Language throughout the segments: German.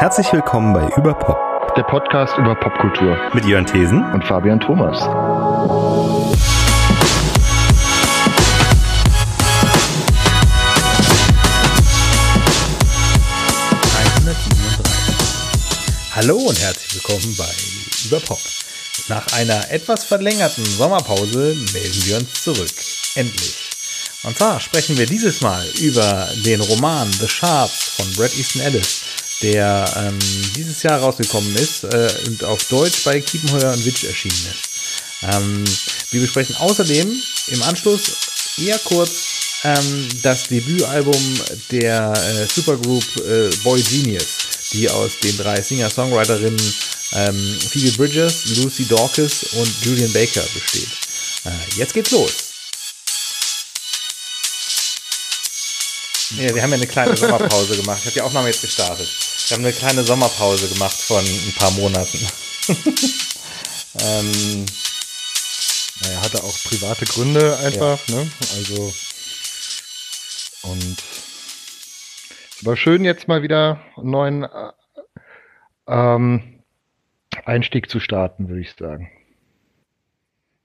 Herzlich willkommen bei Überpop, Der Podcast über Popkultur mit Jörn Thesen. und Fabian Thomas. Hallo und herzlich willkommen bei Überpop. Nach einer etwas verlängerten Sommerpause melden wir uns zurück. Endlich. Und zwar sprechen wir dieses Mal über den Roman The Sharps von Bret Easton Ellis, der ähm, dieses Jahr rausgekommen ist äh, und auf Deutsch bei Kiepenheuer und Witsch erschienen ist. Ähm, wir besprechen außerdem im Anschluss eher kurz ähm, das Debütalbum der äh, Supergroup äh, Boy Genius, die aus den drei Singer-Songwriterinnen ähm, Phoebe Bridgers, Lucy Dawkins und Julian Baker besteht. Äh, jetzt geht's los. Ja, wir haben ja eine kleine Sommerpause gemacht. Ich habe die Aufnahme jetzt gestartet. Wir haben eine kleine Sommerpause gemacht von ein paar Monaten. ähm, Er hatte auch private Gründe einfach, ne? Also und es war schön jetzt mal wieder einen neuen äh, ähm, Einstieg zu starten, würde ich sagen.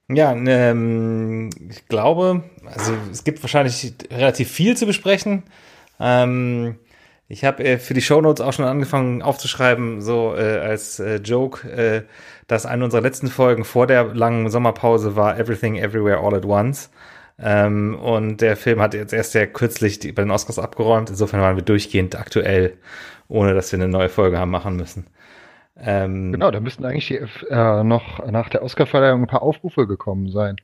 Ja, ähm, ich glaube, also es gibt wahrscheinlich relativ viel zu besprechen. Ähm, ich habe äh, für die Shownotes auch schon angefangen aufzuschreiben, so äh, als äh, Joke, äh, dass eine unserer letzten Folgen vor der langen Sommerpause war Everything Everywhere All at Once. Ähm, und der Film hat jetzt erst sehr kürzlich die, bei den Oscars abgeräumt. Insofern waren wir durchgehend aktuell, ohne dass wir eine neue Folge haben machen müssen. Ähm, Genau, da müssten eigentlich die, äh, noch nach der Oscarverleihung ein paar Aufrufe gekommen sein.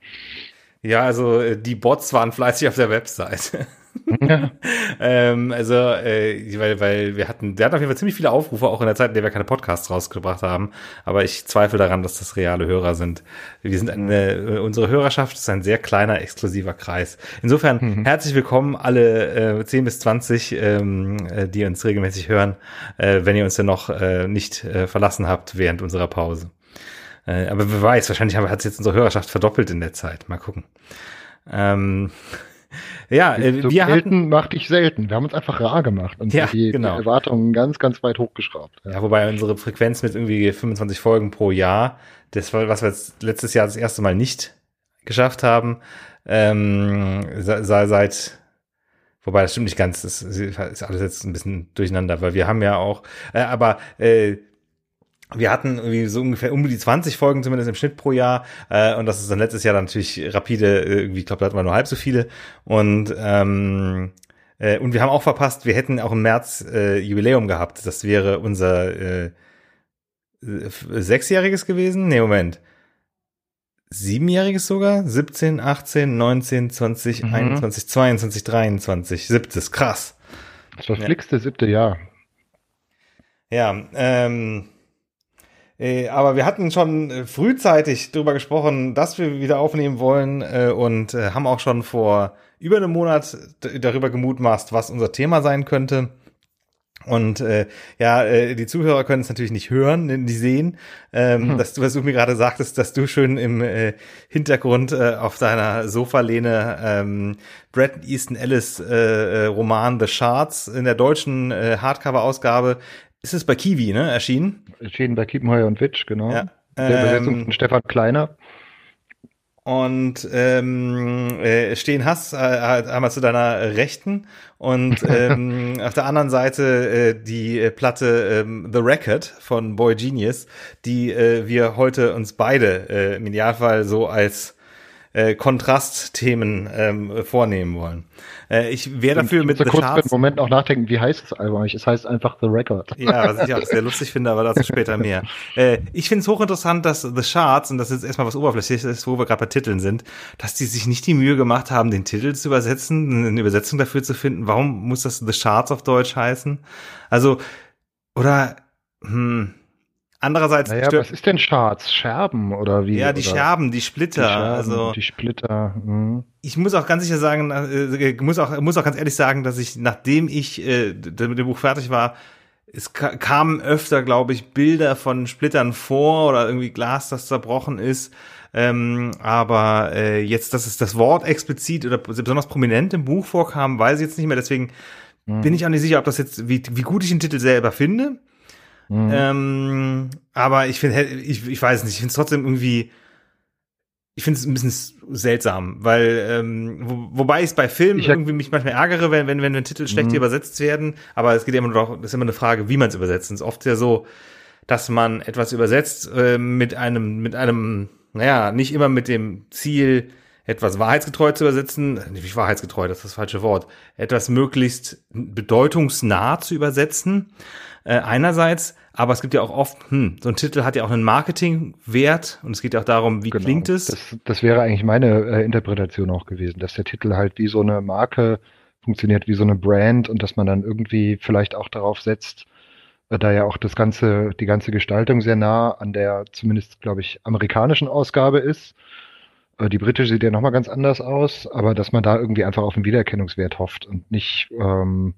Ja, also äh, die Bots waren fleißig auf der Website. Ja. ähm, also, äh, weil, weil wir hatten, der hat auf jeden Fall ziemlich viele Aufrufe, auch in der Zeit, in der wir keine Podcasts rausgebracht haben. Aber ich zweifle daran, dass das reale Hörer sind. Wir sind eine, äh, unsere Hörerschaft ist ein sehr kleiner, exklusiver Kreis. Insofern Mhm. herzlich willkommen alle äh, 10 bis 20, ähm, äh, die uns regelmäßig hören, äh, wenn ihr uns denn noch äh, nicht äh, verlassen habt während unserer Pause. Äh, aber wer weiß, wahrscheinlich hat es jetzt unsere Hörerschaft verdoppelt in der Zeit. Mal gucken. Ähm, ja, äh, so wir hatten, selten macht ich selten. Wir haben uns einfach rar gemacht und Ja, die, genau. die Erwartungen ganz, ganz weit hochgeschraubt. Ja. ja, wobei unsere Frequenz mit irgendwie 25 Folgen pro Jahr, das war, was wir jetzt letztes Jahr das erste Mal nicht geschafft haben, ähm, sei, sei seit Wobei, das stimmt nicht ganz, das ist alles jetzt ein bisschen durcheinander, weil wir haben ja auch, äh, aber äh, wir hatten irgendwie so ungefähr um die 20 Folgen zumindest im Schnitt pro Jahr äh, und das ist dann letztes Jahr dann natürlich rapide, äh, irgendwie, ich glaube, da hatten wir nur halb so viele und ähm, äh, und wir haben auch verpasst, wir hätten auch im März äh, Jubiläum gehabt, das wäre unser äh, äh, sechsjähriges gewesen? Nee, Moment. Siebenjähriges sogar? 17, 18, 19, 20, Mhm. 21, 22, 23, siebtes. Krass. Das verflixte siebte Jahr. Ja, ähm, äh, aber wir hatten schon äh, frühzeitig darüber gesprochen, dass wir wieder aufnehmen wollen äh, und äh, haben auch schon vor über einem Monat darüber gemutmaßt, was unser Thema sein könnte. Und äh, ja, äh, die Zuhörer können es natürlich nicht hören, die sehen, ähm, Hm. dass du, was du mir gerade sagtest, dass du schön im äh, Hintergrund äh, auf deiner Sofalehne ähm, Brad Easton Ellis äh, äh, Roman The Shards in der deutschen äh, Hardcover-Ausgabe ist es bei Kiwi, ne, erschienen? Erschienen bei Kiepenheuer und Witsch, genau. Ja. Der Übersetzung Ähm, von Stefan Kleiner. und ähm, äh, stehen hast, äh, einmal zu deiner Rechten und ähm, auf der anderen Seite äh, die äh, Platte ähm, The Record von Boy Genius, die äh, wir heute uns beide äh, im Idealfall so als äh, Kontrastthemen ähm, vornehmen wollen. Äh, ich wäre dafür ich mit The kurz für einen. Moment noch nachdenken, wie heißt das Album eigentlich? Es heißt einfach The Record. Ja, was ich auch sehr lustig finde, aber dazu später mehr. Äh, ich finde es hochinteressant, dass The Charts, und das ist erstmal was Oberflächliches, wo wir gerade bei Titeln sind, dass die sich nicht die Mühe gemacht haben, den Titel zu übersetzen, eine Übersetzung dafür zu finden. Warum muss das The Charts auf Deutsch heißen? Also, oder, hm, andererseits, Naja, was ist denn Charts? Scherben oder wie? ja, die oder Scherben, die Die, Splitter, Scherben, also. die Splitter. mhm. ich muss auch ganz sicher sagen, äh, muss auch muss auch ganz ehrlich sagen, dass ich nachdem ich äh, mit dem Buch fertig war, es ka kamen öfter, glaube ich, Bilder von Splittern vor oder irgendwie Glas, das zerbrochen ist. Ähm, aber äh, jetzt, dass es das Wort explizit oder besonders prominent im Buch vorkam, weiß ich jetzt nicht mehr. Deswegen bin ich auch nicht sicher, ob das jetzt, wie, wie gut ich den Titel selber finde. Mhm. Ähm, aber ich finde, ich, ich weiß nicht, ich finde es trotzdem irgendwie, ich finde es ein bisschen seltsam, weil ähm, wo, wobei ich es bei Filmen ich irgendwie mich manchmal ärgere, wenn wenn wenn, Titel schlecht mhm. übersetzt werden, aber es geht ja immer noch, ist immer eine Frage, wie man es übersetzt. Und es ist oft ja so, dass man etwas übersetzt äh, mit einem mit einem, naja, nicht immer mit dem Ziel etwas wahrheitsgetreu zu übersetzen, nicht wahrheitsgetreu, das ist das falsche Wort, etwas möglichst bedeutungsnah zu übersetzen. Äh, einerseits, aber es gibt ja auch oft, hm, so ein Titel hat ja auch einen Marketingwert und es geht ja auch darum, wie genau. klingt es. Das, das wäre eigentlich meine äh, Interpretation auch gewesen, dass der Titel halt wie so eine Marke funktioniert, wie so eine Brand und dass man dann irgendwie vielleicht auch darauf setzt, äh, da ja auch das ganze, die ganze Gestaltung sehr nah an der zumindest, glaube ich, amerikanischen Ausgabe ist. Äh, die britische sieht ja nochmal ganz anders aus, aber dass man da irgendwie einfach auf den Wiedererkennungswert hofft und nicht ähm,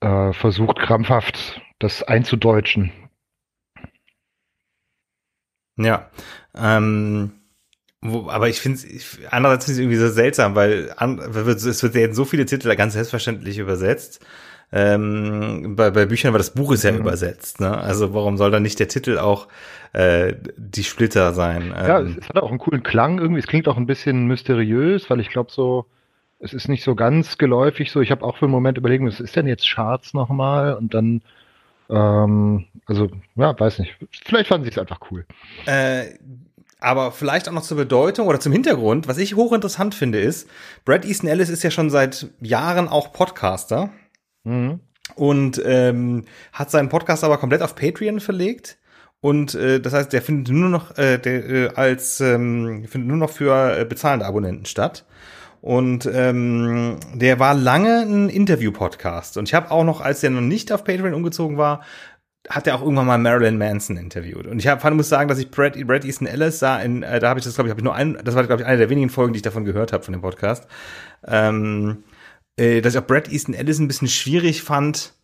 äh, versucht krampfhaft das einzudeutschen. Ja, ähm, wo, aber ich finde es, andererseits finde ich irgendwie so seltsam, weil an, es wird ja so viele Titel ganz selbstverständlich übersetzt. Ähm, bei, bei Büchern, weil das Buch ist ja mhm. übersetzt. Ne? Also warum soll dann nicht der Titel auch äh, die Splitter sein? Ja, ähm, es hat auch einen coolen Klang irgendwie. Es klingt auch ein bisschen mysteriös, weil ich glaube so, es ist nicht so ganz geläufig so. Ich habe auch für einen Moment überlegt, was ist denn jetzt Charts nochmal? Und dann, ähm, also, ja, weiß nicht. Vielleicht fanden sie es einfach cool. Äh, aber vielleicht auch noch zur Bedeutung oder zum Hintergrund, was ich hochinteressant finde, ist, Brad Easton Ellis ist ja schon seit Jahren auch Podcaster. Mhm. Und ähm, hat seinen Podcast aber komplett auf Patreon verlegt. Und äh, das heißt, der findet nur noch äh, der, äh, als ähm, findet nur noch für äh, bezahlende Abonnenten statt. Und ähm, der war lange ein Interview-Podcast. Und ich habe auch noch, als der noch nicht auf Patreon umgezogen war, hat er auch irgendwann mal Marilyn Manson interviewt. Und ich hab, muss sagen, dass ich Brad, Brad Easton Ellis sah, in, äh, da habe ich das, glaube ich, habe ich nur ein, das war, glaube ich, eine der wenigen Folgen, die ich davon gehört habe von dem Podcast. Ähm, äh, dass ich auch Brad Easton Ellis ein bisschen schwierig fand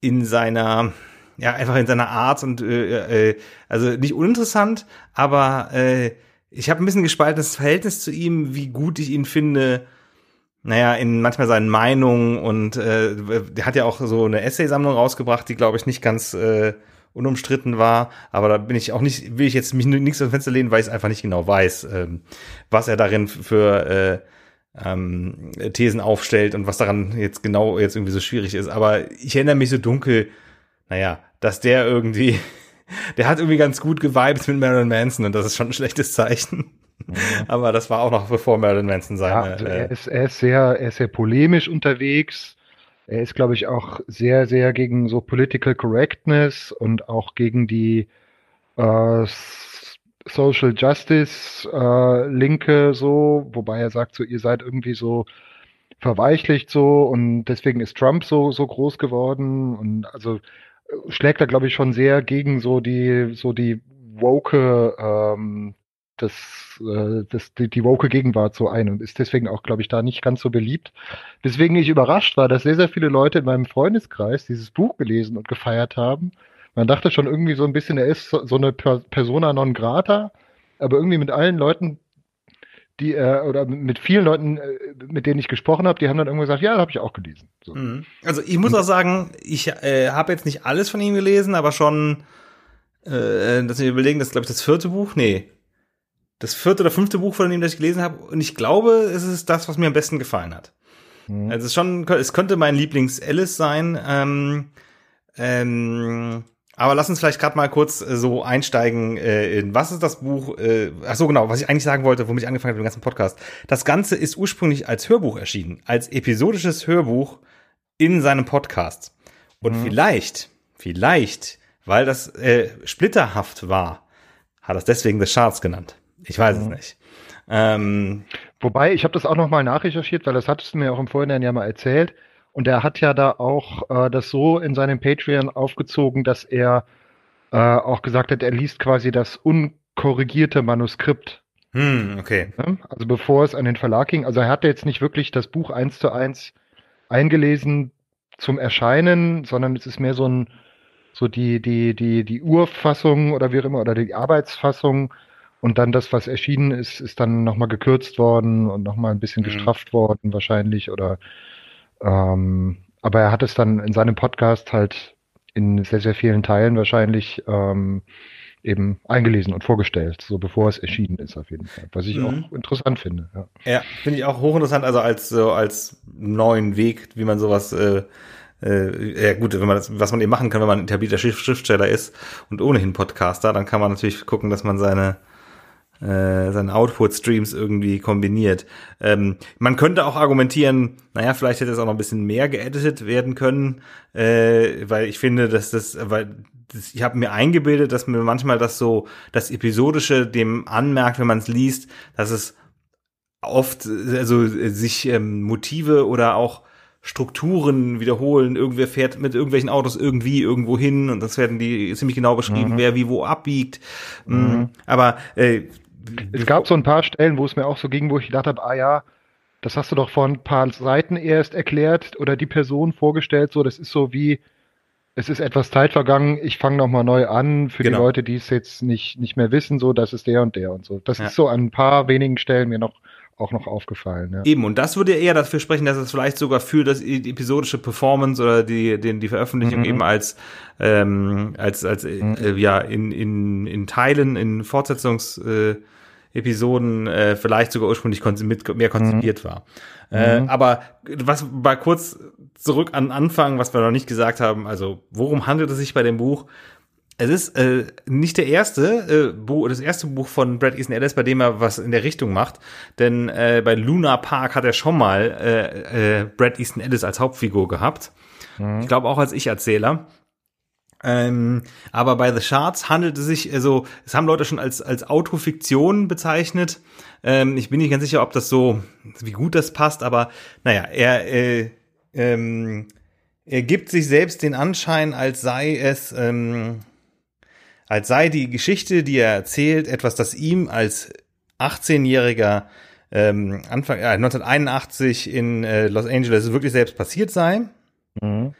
in seiner, ja, einfach in seiner Art und äh, äh, also nicht uninteressant, aber äh, ich habe ein bisschen gespaltenes Verhältnis zu ihm, wie gut ich ihn finde. Naja, in manchmal seinen Meinungen und äh, der hat ja auch so eine Essaysammlung rausgebracht, die glaube ich nicht ganz äh, unumstritten war, aber da bin ich auch nicht, will ich jetzt mich nichts dem Fenster lehnen, weil ich es einfach nicht genau weiß, ähm, was er darin für äh, ähm, Thesen aufstellt und was daran jetzt genau jetzt irgendwie so schwierig ist. Aber ich erinnere mich so dunkel, naja, dass der irgendwie der hat irgendwie ganz gut geweibt mit Marilyn Manson und das ist schon ein schlechtes Zeichen. Mhm. Aber das war auch noch bevor Marilyn Manson seine. Ja, also er, ist, er, ist sehr, er ist sehr polemisch unterwegs. Er ist, glaube ich, auch sehr, sehr gegen so Political Correctness und auch gegen die äh, Social Justice äh, Linke so, wobei er sagt, so ihr seid irgendwie so verweichlicht so und deswegen ist Trump so so groß geworden und also schlägt er, glaube ich, schon sehr gegen so die, so die woke, ähm, das, äh, das, die, die woke Gegenwart so ein und ist deswegen auch, glaube ich, da nicht ganz so beliebt. Deswegen ich überrascht war, dass sehr, sehr viele Leute in meinem Freundeskreis dieses Buch gelesen und gefeiert haben. Man dachte schon irgendwie so ein bisschen, er ist so eine Persona non grata, aber irgendwie mit allen Leuten, die äh, oder mit vielen Leuten, äh, mit denen ich gesprochen habe, die haben dann irgendwann gesagt, ja, habe ich auch gelesen. So. Mhm. Also ich muss auch sagen, ich äh, habe jetzt nicht alles von ihm gelesen, aber schon, äh, dass wir überlegen, das ist glaube ich das vierte Buch, nee, das vierte oder fünfte Buch von ihm, das ich gelesen habe, und ich glaube, es ist das, was mir am besten gefallen hat. Mhm. Also es ist schon, es könnte mein Lieblings Alice sein. Ähm, ähm, aber lass uns vielleicht gerade mal kurz äh, so einsteigen äh, in was ist das Buch? Äh, ach so genau, was ich eigentlich sagen wollte, womit ich angefangen habe mit dem ganzen Podcast. Das Ganze ist ursprünglich als Hörbuch erschienen, als episodisches Hörbuch in seinem Podcast. Und mhm. vielleicht, vielleicht, weil das äh, splitterhaft war, hat es deswegen The Charts genannt. Ich weiß mhm. es nicht. Ähm, Wobei, ich habe das auch noch mal nachrecherchiert, weil das hattest du mir auch im Vorhinein ja mal erzählt. Und er hat ja da auch äh, das so in seinem Patreon aufgezogen, dass er äh, auch gesagt hat, er liest quasi das unkorrigierte Manuskript. Hm, okay. Also bevor es an den Verlag ging. Also er hatte jetzt nicht wirklich das Buch eins zu eins eingelesen zum Erscheinen, sondern es ist mehr so ein so die die die die Urfassung oder wie auch immer oder die Arbeitsfassung und dann das, was erschienen ist, ist dann nochmal gekürzt worden und nochmal ein bisschen mhm. gestrafft worden wahrscheinlich oder ähm, aber er hat es dann in seinem Podcast halt in sehr, sehr vielen Teilen wahrscheinlich ähm, eben eingelesen und vorgestellt, so bevor es erschienen ist auf jeden Fall. Was ich mhm. auch interessant finde. Ja, ja finde ich auch hochinteressant, also als so als neuen Weg, wie man sowas äh, äh, ja gut, wenn man das, was man eben machen kann, wenn man etablierter Schriftsteller ist und ohnehin Podcaster, dann kann man natürlich gucken, dass man seine äh, seine Output-Streams irgendwie kombiniert. Ähm, man könnte auch argumentieren, naja, vielleicht hätte es auch noch ein bisschen mehr geeditet werden können, äh, weil ich finde, dass das, weil das, ich habe mir eingebildet, dass mir manchmal das so, das Episodische dem anmerkt, wenn man es liest, dass es oft, also sich ähm, Motive oder auch Strukturen wiederholen. Irgendwer fährt mit irgendwelchen Autos irgendwie irgendwo hin und das werden die ziemlich genau beschrieben, mhm. wer wie wo abbiegt. Mm, mhm. Aber äh, es gab so ein paar Stellen, wo es mir auch so ging, wo ich gedacht habe, ah ja, das hast du doch vor ein paar Seiten erst erklärt oder die Person vorgestellt, so das ist so wie, es ist etwas Zeit vergangen, ich fange nochmal neu an, für genau. die Leute, die es jetzt nicht, nicht mehr wissen, so, das ist der und der und so. Das ja. ist so an ein paar wenigen Stellen mir noch auch noch aufgefallen. Ja. Eben, und das würde eher dafür sprechen, dass es vielleicht sogar für das die episodische Performance oder die, die, die Veröffentlichung mhm. eben als, ähm, als, als mhm. äh, ja, in, in, in Teilen, in Fortsetzungs- äh, Episoden äh, vielleicht sogar ursprünglich mit, mehr konzipiert mhm. war. Äh, mhm. Aber was mal kurz zurück an Anfang, was wir noch nicht gesagt haben, also worum handelt es sich bei dem Buch? Es ist äh, nicht der erste, äh, Buch, das erste Buch von Brad Easton Ellis, bei dem er was in der Richtung macht. Denn äh, bei Luna Park hat er schon mal äh, äh, Brad Easton Ellis als Hauptfigur gehabt. Mhm. Ich glaube auch als Ich-Erzähler. Ähm, aber bei The Shards handelt es sich, also es haben Leute schon als als Autofiktion bezeichnet. Ähm, ich bin nicht ganz sicher, ob das so, wie gut das passt, aber naja, er äh, ähm, er gibt sich selbst den Anschein, als sei es, ähm, als sei die Geschichte, die er erzählt, etwas, das ihm als 18-jähriger ähm, Anfang äh, 1981 in äh, Los Angeles wirklich selbst passiert sei. Mhm.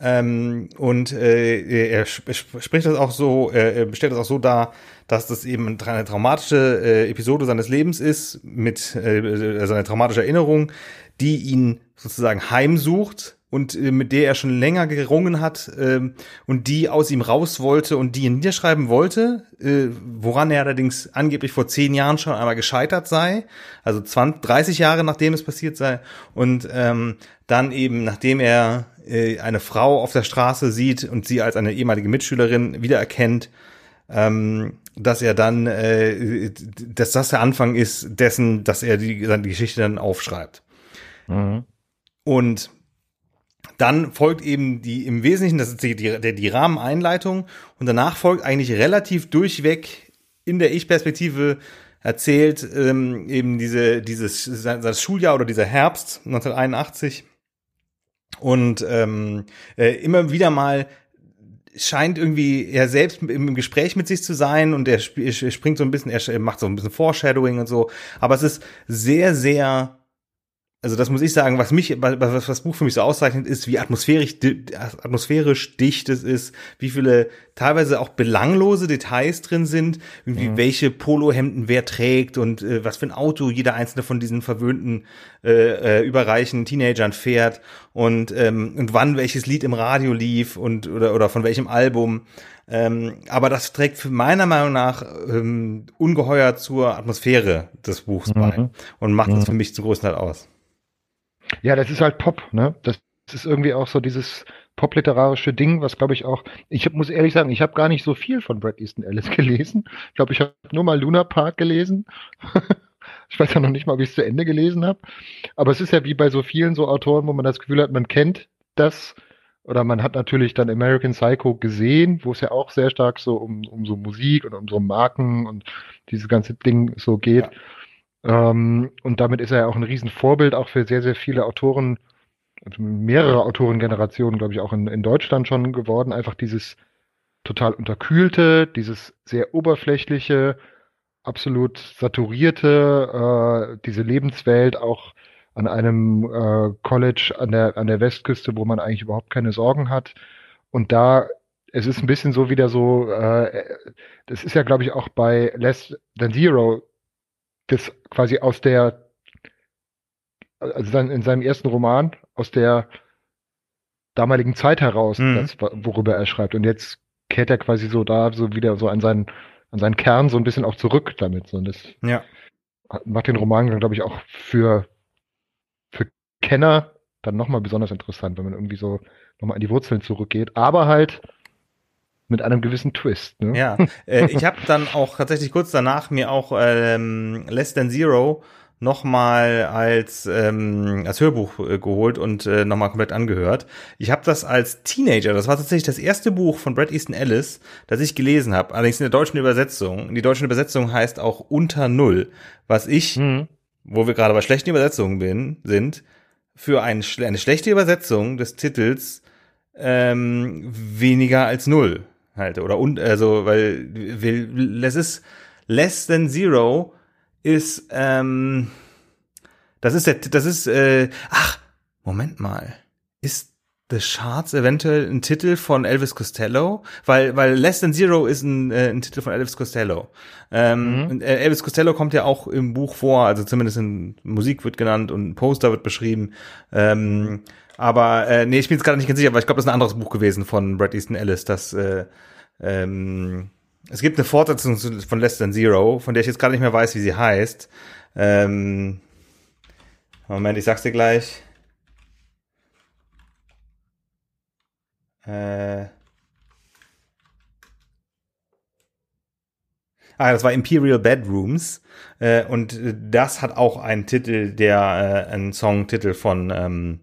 Ähm, und äh, er spricht das auch so, äh, er stellt das auch so dar, dass das eben eine traumatische äh, Episode seines Lebens ist, mit äh, also eine traumatische Erinnerung, die ihn sozusagen heimsucht und äh, mit der er schon länger gerungen hat äh, und die aus ihm raus wollte und die ihn niederschreiben wollte, äh, woran er allerdings angeblich vor zehn Jahren schon einmal gescheitert sei, also 20, 30 Jahre nachdem es passiert sei und ähm, dann eben, nachdem er äh, eine Frau auf der Straße sieht und sie als eine ehemalige Mitschülerin wiedererkennt, ähm, dass er dann, äh, dass das der Anfang ist dessen, dass er die, die Geschichte dann aufschreibt. Mhm. Und dann folgt eben die im Wesentlichen, das ist die, die, die Rahmeneinleitung und danach folgt eigentlich relativ durchweg in der Ich-Perspektive erzählt ähm, eben diese dieses das Schuljahr oder dieser Herbst 1981 und ähm, äh, immer wieder mal scheint irgendwie er selbst im Gespräch mit sich zu sein und er, er springt so ein bisschen, er macht so ein bisschen Foreshadowing und so, aber es ist sehr, sehr also das muss ich sagen, was mich, was das Buch für mich so auszeichnet, ist, wie atmosphärisch, atmosphärisch dicht es ist, wie viele teilweise auch belanglose Details drin sind, irgendwie mhm. welche Polohemden wer trägt und äh, was für ein Auto jeder einzelne von diesen verwöhnten, äh, äh, überreichen Teenagern fährt und, ähm, und wann welches Lied im Radio lief und oder, oder von welchem Album. Ähm, aber das trägt für meiner Meinung nach ähm, ungeheuer zur Atmosphäre des Buchs mhm. bei und macht es mhm. für mich zum größten Teil aus. Ja, das ist halt Pop, ne? Das ist irgendwie auch so dieses popliterarische Ding, was glaube ich auch, ich hab, muss ehrlich sagen, ich habe gar nicht so viel von Brad Easton Ellis gelesen. Ich glaube, ich habe nur mal Luna Park gelesen. ich weiß ja noch nicht mal, ob ich es zu Ende gelesen habe. Aber es ist ja wie bei so vielen so Autoren, wo man das Gefühl hat, man kennt das. Oder man hat natürlich dann American Psycho gesehen, wo es ja auch sehr stark so um, um so Musik und um so Marken und dieses ganze Ding so geht. Ja. Ähm, und damit ist er ja auch ein Riesenvorbild auch für sehr, sehr viele Autoren, also mehrere Autorengenerationen, glaube ich, auch in, in Deutschland schon geworden. Einfach dieses total unterkühlte, dieses sehr oberflächliche, absolut saturierte, äh, diese Lebenswelt auch an einem äh, College an der, an der Westküste, wo man eigentlich überhaupt keine Sorgen hat. Und da, es ist ein bisschen so wieder so, äh, das ist ja, glaube ich, auch bei Less Than Zero das quasi aus der, also in seinem ersten Roman, aus der damaligen Zeit heraus, mhm. das, worüber er schreibt. Und jetzt kehrt er quasi so da so wieder so an seinen, an seinen Kern so ein bisschen auch zurück damit. So. Und das ja. macht den Roman, glaube ich, auch für, für Kenner dann nochmal besonders interessant, wenn man irgendwie so nochmal an die Wurzeln zurückgeht. Aber halt mit einem gewissen Twist. Ne? Ja, äh, ich habe dann auch tatsächlich kurz danach mir auch ähm, Less Than Zero nochmal als ähm, als Hörbuch äh, geholt und äh, nochmal komplett angehört. Ich habe das als Teenager, das war tatsächlich das erste Buch von Brad Easton Ellis, das ich gelesen habe, allerdings in der deutschen Übersetzung. Die deutsche Übersetzung heißt auch Unter Null, was ich, mhm. wo wir gerade bei schlechten Übersetzungen bin, sind, für ein, eine schlechte Übersetzung des Titels ähm, weniger als Null halt oder und also weil es ist less than zero ist ähm, das ist der das ist äh, ach Moment mal ist The Charts eventuell ein Titel von Elvis Costello, weil weil Less Than Zero ist ein, äh, ein Titel von Elvis Costello. Ähm, mhm. äh, Elvis Costello kommt ja auch im Buch vor, also zumindest in Musik wird genannt und ein Poster wird beschrieben. Ähm, aber äh, nee, ich bin jetzt gerade nicht ganz sicher, aber ich glaube, das ist ein anderes Buch gewesen von Brad Easton Ellis, das äh, ähm, es gibt eine Fortsetzung von Less Than Zero, von der ich jetzt gerade nicht mehr weiß, wie sie heißt. Ähm, Moment, ich sag's dir gleich. Äh, Ah, das war Imperial Bedrooms. Äh, und das hat auch einen Titel, der äh, ein Songtitel von ähm,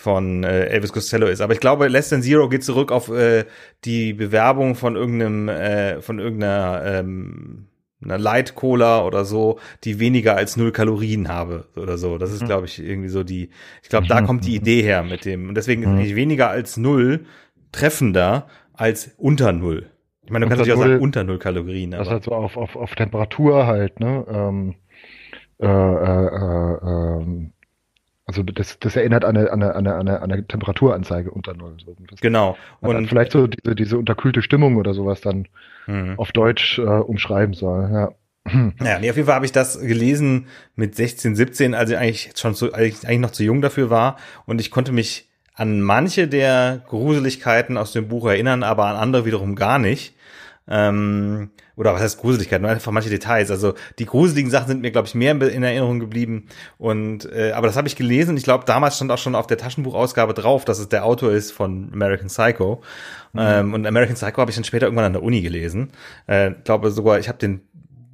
von äh, Elvis Costello ist. Aber ich glaube, Less Than Zero geht zurück auf äh, die Bewerbung von irgendeinem, äh, von irgendeiner ähm, einer Light Cola oder so, die weniger als null Kalorien habe oder so. Das ist, mhm. glaube ich, irgendwie so die. Ich glaube, da mhm. kommt die Idee her mit dem. Und deswegen ist nicht weniger als null treffender als unter null. Ich meine, du kannst natürlich auch sagen unter null Kalorien. Das aber. halt so auf, auf, auf Temperatur halt, ne? Ähm, äh, äh, äh, ähm, also das, das erinnert an eine, an eine, an eine, an eine Temperaturanzeige unter Null. So. Genau. Und vielleicht so diese, diese unterkühlte Stimmung oder sowas dann mhm. auf Deutsch äh, umschreiben soll. Ja. Ja, nee, auf jeden Fall habe ich das gelesen mit 16, 17, als ich eigentlich schon zu, eigentlich noch zu jung dafür war. Und ich konnte mich an manche der Gruseligkeiten aus dem Buch erinnern, aber an andere wiederum gar nicht. Ähm, oder was heißt Gruseligkeit, nur einfach manche Details. Also die gruseligen Sachen sind mir, glaube ich, mehr in Erinnerung geblieben. Und äh, aber das habe ich gelesen. Ich glaube, damals stand auch schon auf der Taschenbuchausgabe drauf, dass es der Autor ist von American Psycho. Mhm. Ähm, und American Psycho habe ich dann später irgendwann an der Uni gelesen. Äh, glaube sogar, ich habe den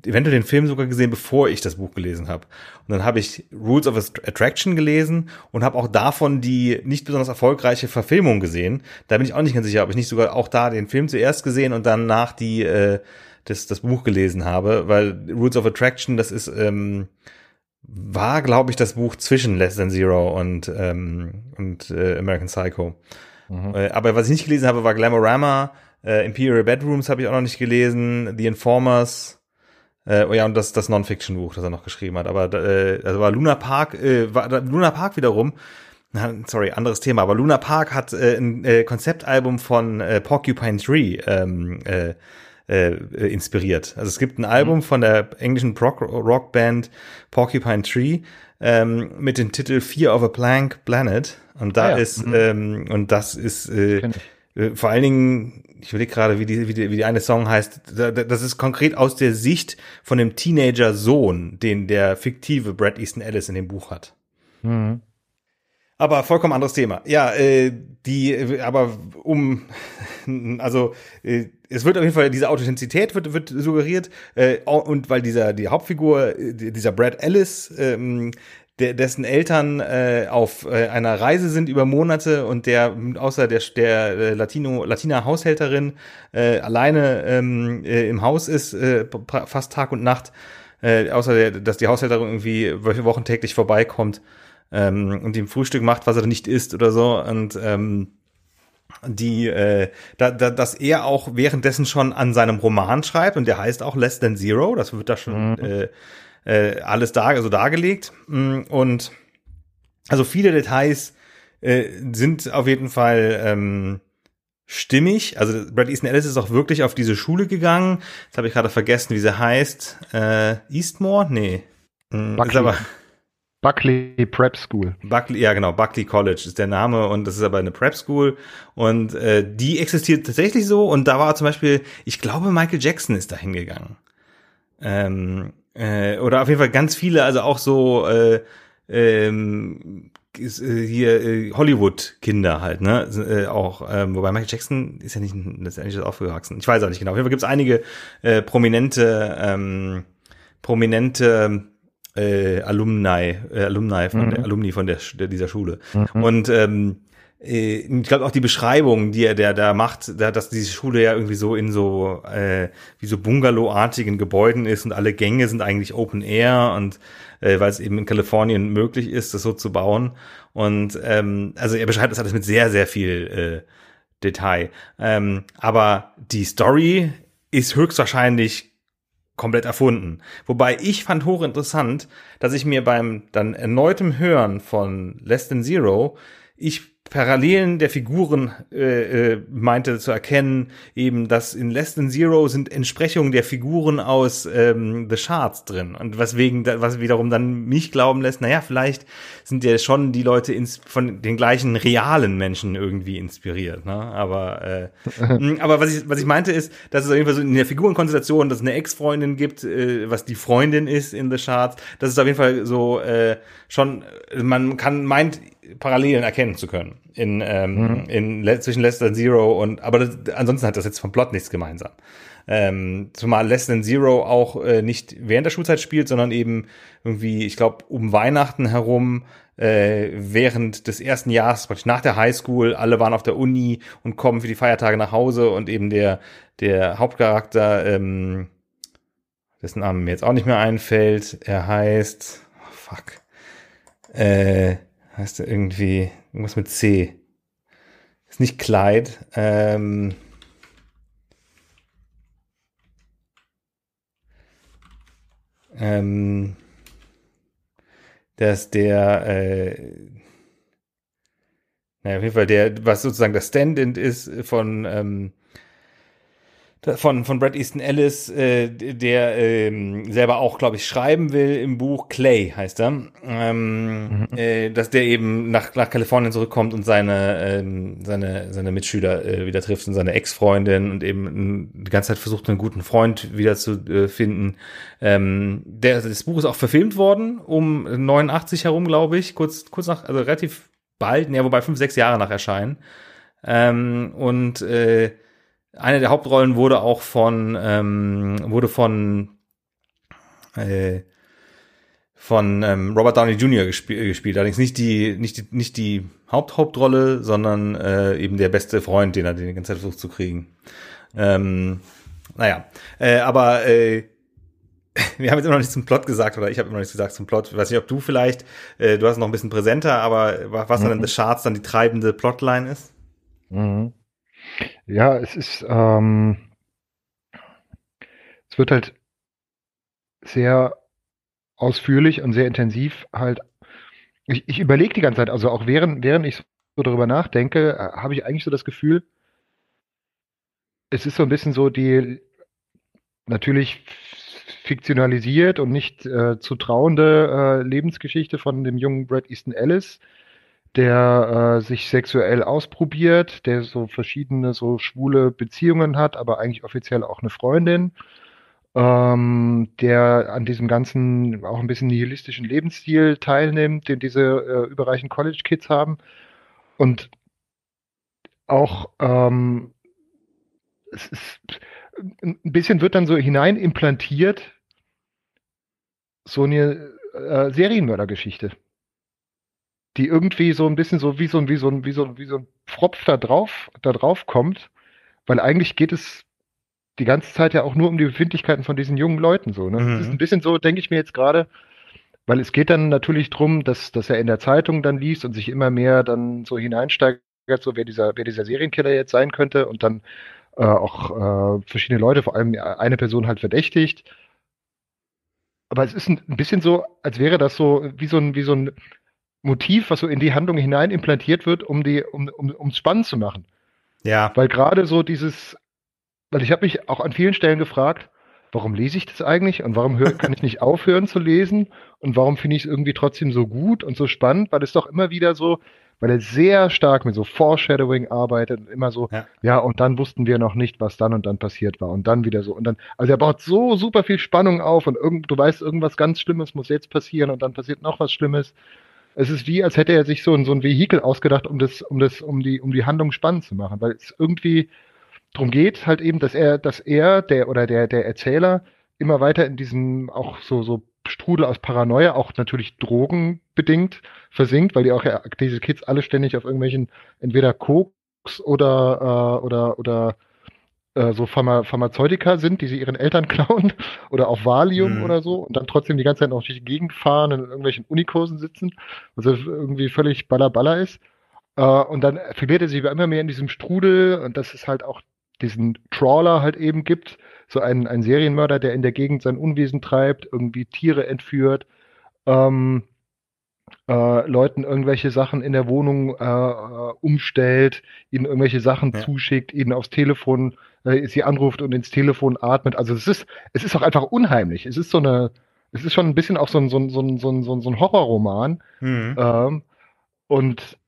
eventuell den Film sogar gesehen, bevor ich das Buch gelesen habe. Und dann habe ich Rules of Attraction gelesen und habe auch davon die nicht besonders erfolgreiche Verfilmung gesehen. Da bin ich auch nicht ganz sicher, ob ich nicht sogar auch da den Film zuerst gesehen und dann nach die äh, das, das Buch gelesen habe, weil Rules of Attraction, das ist ähm, war, glaube ich, das Buch zwischen Less Than Zero und ähm, und äh, American Psycho. Mhm. Äh, aber was ich nicht gelesen habe, war Glamorama, äh, Imperial Bedrooms habe ich auch noch nicht gelesen, The Informers, äh, oh ja, und das, das Non-Fiction-Buch, das er noch geschrieben hat. Aber äh, also war Luna Park, äh, war Luna Park wiederum, sorry, anderes Thema, aber Luna Park hat äh, ein äh, Konzeptalbum von äh, Porcupine Tree ähm, äh, äh, inspiriert. Also es gibt ein Album mhm. von der englischen Rockband Porcupine Tree ähm, mit dem Titel Fear of a Blank Planet. Und da ah ja. ist, mhm. ähm, und das ist äh, äh, vor allen Dingen, ich überlege gerade, wie die, wie, die, wie die eine Song heißt, das ist konkret aus der Sicht von dem Teenager-Sohn, den der fiktive Brad Easton Ellis in dem Buch hat. Mhm. Aber vollkommen anderes Thema. Ja, äh, die, aber um, also äh, es wird auf jeden Fall diese Authentizität wird, wird suggeriert äh, und weil dieser die Hauptfigur dieser Brad Ellis ähm, dessen Eltern äh, auf äh, einer Reise sind über Monate und der außer der, der äh, Latino, Latina Haushälterin äh, alleine ähm, äh, im Haus ist, äh, fast Tag und Nacht, äh, außer der, dass die Haushälterin irgendwie wochentäglich vorbeikommt ähm, und ihm Frühstück macht, was er nicht isst oder so und ähm, die, äh, da, da, dass er auch währenddessen schon an seinem Roman schreibt und der heißt auch Less Than Zero, das wird da schon mhm. äh, äh, alles da, also dargelegt. Mm, und also viele Details äh, sind auf jeden Fall ähm, stimmig. Also Brad Easton Ellis ist auch wirklich auf diese Schule gegangen. Jetzt habe ich gerade vergessen, wie sie heißt. Äh, Eastmore? Nee. Mm, Buckley. Ist aber Buckley Prep School. Buckley, ja genau, Buckley College ist der Name und das ist aber eine Prep School und äh, die existiert tatsächlich so und da war zum Beispiel, ich glaube Michael Jackson ist da hingegangen. Ähm, äh, oder auf jeden Fall ganz viele, also auch so äh, ähm, äh, hier äh, Hollywood-Kinder halt, ne? Äh, auch, ähm, wobei Michael Jackson ist ja nicht letztendlich aufgewachsen. Ich weiß auch nicht genau. Auf jeden Fall gibt es einige äh, prominente, ähm, prominente äh, Alumni, äh, Alumni von mhm. der Alumni von der, der dieser Schule. Mhm. Und ähm, äh, ich glaube auch die Beschreibung, die er der da macht, da, dass diese Schule ja irgendwie so in so äh, wie so Bungalow-artigen Gebäuden ist und alle Gänge sind eigentlich Open Air und äh, weil es eben in Kalifornien möglich ist, das so zu bauen. Und ähm, also er beschreibt das alles mit sehr sehr viel äh, Detail. Ähm, aber die Story ist höchstwahrscheinlich komplett erfunden. Wobei ich fand hochinteressant, dass ich mir beim dann erneutem Hören von Less Than Zero ich Parallelen der Figuren äh, äh, meinte zu erkennen, eben, dass in Less Than Zero sind Entsprechungen der Figuren aus ähm, The Shards drin. Und was wegen, was wiederum dann mich glauben lässt, naja, vielleicht sind ja schon die Leute ins, von den gleichen realen Menschen irgendwie inspiriert. Ne? Aber, äh, aber was ich, was ich meinte ist, dass es auf jeden Fall so in der Figurenkonstellation, dass es eine Ex-Freundin gibt, äh, was die Freundin ist in The Shards, das ist auf jeden Fall so äh, schon, man kann meint, Parallelen erkennen zu können in, ähm, mhm. in zwischen Less Than Zero und aber das, ansonsten hat das jetzt vom Plot nichts gemeinsam. Ähm, zumal Less Than Zero auch äh, nicht während der Schulzeit spielt, sondern eben irgendwie, ich glaube, um Weihnachten herum, äh, während des ersten Jahres, praktisch nach der Highschool, alle waren auf der Uni und kommen für die Feiertage nach Hause und eben der, der Hauptcharakter, ähm, dessen Name mir jetzt auch nicht mehr einfällt, er heißt, oh, fuck, äh, heißt er irgendwie irgendwas mit C. Ist nicht Clyde. Ähm, ähm, dass der, äh, naja, auf jeden Fall der, was sozusagen das Stand-in ist von, ähm, von, von Brad Easton Ellis, äh, der ähm, selber auch, glaube ich, schreiben will im Buch. Clay heißt er. Ähm, mhm. äh, dass der eben nach, nach Kalifornien zurückkommt und seine, ähm, seine, seine Mitschüler äh, wieder trifft und seine Ex-Freundin und eben die ganze Zeit versucht, einen guten Freund wieder zu äh, finden. Ähm, der, das Buch ist auch verfilmt worden, um 89 herum, glaube ich, kurz, kurz nach, also relativ bald, ja, wobei fünf, sechs Jahre nach Erscheinen. Ähm, und äh, eine der Hauptrollen wurde auch von, ähm, wurde von, äh, von ähm, Robert Downey Jr. Gespiel, gespielt. Allerdings nicht die, nicht die, nicht die Haupthauptrolle, sondern äh, eben der beste Freund, den er die ganze Zeit versucht zu kriegen. Ähm, naja, äh, aber äh, wir haben jetzt immer noch nichts zum Plot gesagt, oder ich habe immer noch nichts gesagt zum Plot. Ich weiß nicht, ob du vielleicht, äh, du hast noch ein bisschen präsenter, aber was mhm. dann in The Charts dann die treibende Plotline ist? Mhm. Ja, es ist, ähm, es wird halt sehr ausführlich und sehr intensiv halt. Ich, ich überlege die ganze Zeit, also auch während, während ich so darüber nachdenke, äh, habe ich eigentlich so das Gefühl, es ist so ein bisschen so die natürlich fiktionalisiert und nicht äh, zu trauende äh, Lebensgeschichte von dem jungen Brad Easton Ellis, der äh, sich sexuell ausprobiert, der so verschiedene so schwule Beziehungen hat, aber eigentlich offiziell auch eine Freundin, ähm, der an diesem ganzen auch ein bisschen nihilistischen Lebensstil teilnimmt, den diese äh, überreichen College Kids haben. Und auch ähm, es ist, ein bisschen wird dann so hinein implantiert so eine äh, Serienmördergeschichte die irgendwie so ein bisschen so wie so ein, wie so ein, wie so ein, wie so ein Pfropf da drauf, da drauf kommt, weil eigentlich geht es die ganze Zeit ja auch nur um die Befindlichkeiten von diesen jungen Leuten so. Ne? Mhm. Das ist ein bisschen so, denke ich mir jetzt gerade, weil es geht dann natürlich drum, dass, dass er in der Zeitung dann liest und sich immer mehr dann so hineinsteigert, so wer dieser, wer dieser Serienkiller jetzt sein könnte und dann äh, auch äh, verschiedene Leute, vor allem eine Person halt verdächtigt. Aber es ist ein, ein bisschen so, als wäre das so wie so ein, wie so ein Motiv, was so in die Handlung hinein implantiert wird, um die, um, um, um es spannend zu machen. Ja. Weil gerade so dieses, weil ich habe mich auch an vielen Stellen gefragt, warum lese ich das eigentlich und warum hör, kann ich nicht aufhören zu lesen und warum finde ich es irgendwie trotzdem so gut und so spannend, weil es doch immer wieder so, weil er sehr stark mit so Foreshadowing arbeitet und immer so, ja. ja, und dann wussten wir noch nicht, was dann und dann passiert war und dann wieder so und dann, also er baut so super viel Spannung auf und irgend, du weißt, irgendwas ganz Schlimmes muss jetzt passieren und dann passiert noch was Schlimmes. Es ist wie, als hätte er sich so ein, so ein Vehikel ausgedacht, um das, um das, um die, um die Handlung spannend zu machen, weil es irgendwie drum geht, halt eben, dass er, dass er, der oder der, der Erzähler immer weiter in diesem auch so, so Strudel aus Paranoia, auch natürlich drogenbedingt versinkt, weil die auch ja, diese Kids alle ständig auf irgendwelchen entweder Koks oder äh, oder oder äh, so Pharma Pharmazeutika sind, die sie ihren Eltern klauen oder auf Valium mhm. oder so und dann trotzdem die ganze Zeit noch durch die Gegend fahren und in irgendwelchen Unikursen sitzen, was irgendwie völlig baller ist. Äh, und dann verliert er sich immer mehr in diesem Strudel und das ist halt auch diesen Trawler halt eben gibt, so einen, einen Serienmörder, der in der Gegend sein Unwesen treibt, irgendwie Tiere entführt, ähm, äh, Leuten irgendwelche Sachen in der Wohnung äh, äh, umstellt, ihnen irgendwelche Sachen ja. zuschickt, ihnen aufs Telefon, äh, sie anruft und ins Telefon atmet. Also es ist, es ist auch einfach unheimlich. Es ist so eine, es ist schon ein bisschen auch so ein, so ein, so ein, so ein, so ein Horrorroman. Mhm. Ähm, und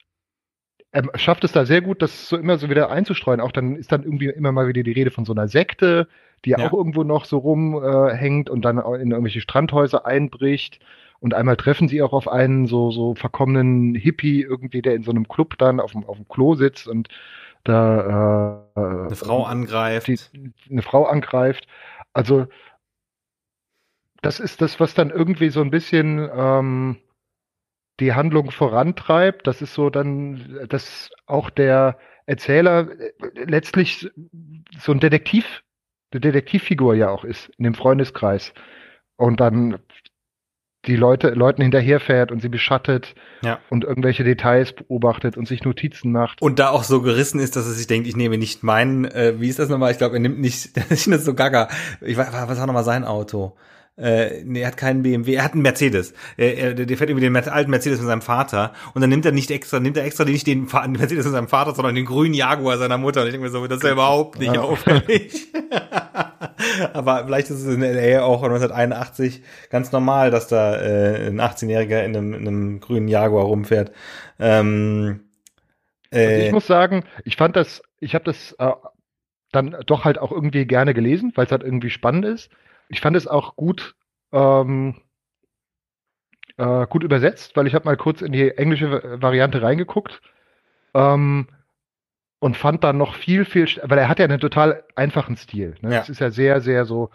er schafft es da sehr gut, das so immer so wieder einzustreuen. Auch dann ist dann irgendwie immer mal wieder die Rede von so einer Sekte, die ja. auch irgendwo noch so rumhängt äh, und dann in irgendwelche Strandhäuser einbricht. Und einmal treffen sie auch auf einen so, so verkommenen Hippie irgendwie, der in so einem Club dann auf dem, auf dem Klo sitzt und da äh, eine Frau angreift. Die, eine Frau angreift. Also das ist das, was dann irgendwie so ein bisschen ähm, die Handlung vorantreibt. Das ist so dann, dass auch der Erzähler äh, letztlich so ein Detektiv, eine Detektivfigur ja auch ist in dem Freundeskreis. Und dann die Leute, Leuten hinterherfährt und sie beschattet ja. und irgendwelche Details beobachtet und sich Notizen macht. Und da auch so gerissen ist, dass er sich denkt, ich nehme nicht meinen, äh, wie ist das nochmal? Ich glaube, er nimmt nicht, das ist so gaga. Ich weiß, was war nochmal sein Auto? Äh, nee, er hat keinen BMW, er hat einen Mercedes. Er, er, der fährt irgendwie den alten Mercedes mit seinem Vater und dann nimmt er nicht extra, nimmt er extra nicht den Mercedes mit seinem Vater, sondern den grünen Jaguar seiner Mutter. Und ich denke mir so, das ist ja überhaupt nicht ja. auffällig. Aber vielleicht ist es in LA auch 1981 ganz normal, dass da äh, ein 18-Jähriger in einem, in einem grünen Jaguar rumfährt. Ähm, äh, ich muss sagen, ich fand das, ich habe das äh, dann doch halt auch irgendwie gerne gelesen, weil es halt irgendwie spannend ist. Ich fand es auch gut, ähm, äh, gut übersetzt, weil ich habe mal kurz in die englische Variante reingeguckt ähm, und fand dann noch viel, viel, weil er hat ja einen total einfachen Stil. Ne? Ja. Es ist ja sehr, sehr so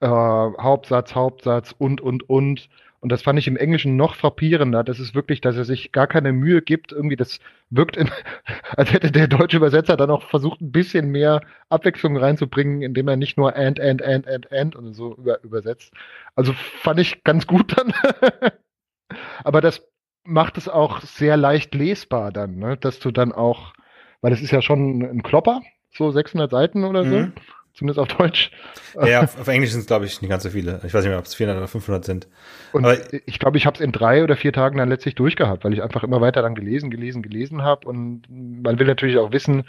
äh, Hauptsatz, Hauptsatz und, und, und. Und das fand ich im Englischen noch frappierender. Das ist wirklich, dass er sich gar keine Mühe gibt. Irgendwie, das wirkt, in, als hätte der deutsche Übersetzer dann auch versucht, ein bisschen mehr Abwechslung reinzubringen, indem er nicht nur and, and, and, and, and und so über, übersetzt. Also fand ich ganz gut dann. Aber das macht es auch sehr leicht lesbar dann, ne? dass du dann auch, weil es ist ja schon ein Klopper, so 600 Seiten oder so. Mhm zumindest auf Deutsch. Ja, auf, auf Englisch sind es, glaube ich, nicht ganz so viele. Ich weiß nicht mehr, ob es 400 oder 500 sind. Und Aber ich glaube, ich habe es in drei oder vier Tagen dann letztlich durchgehabt, weil ich einfach immer weiter dann gelesen, gelesen, gelesen habe. Und man will natürlich auch wissen,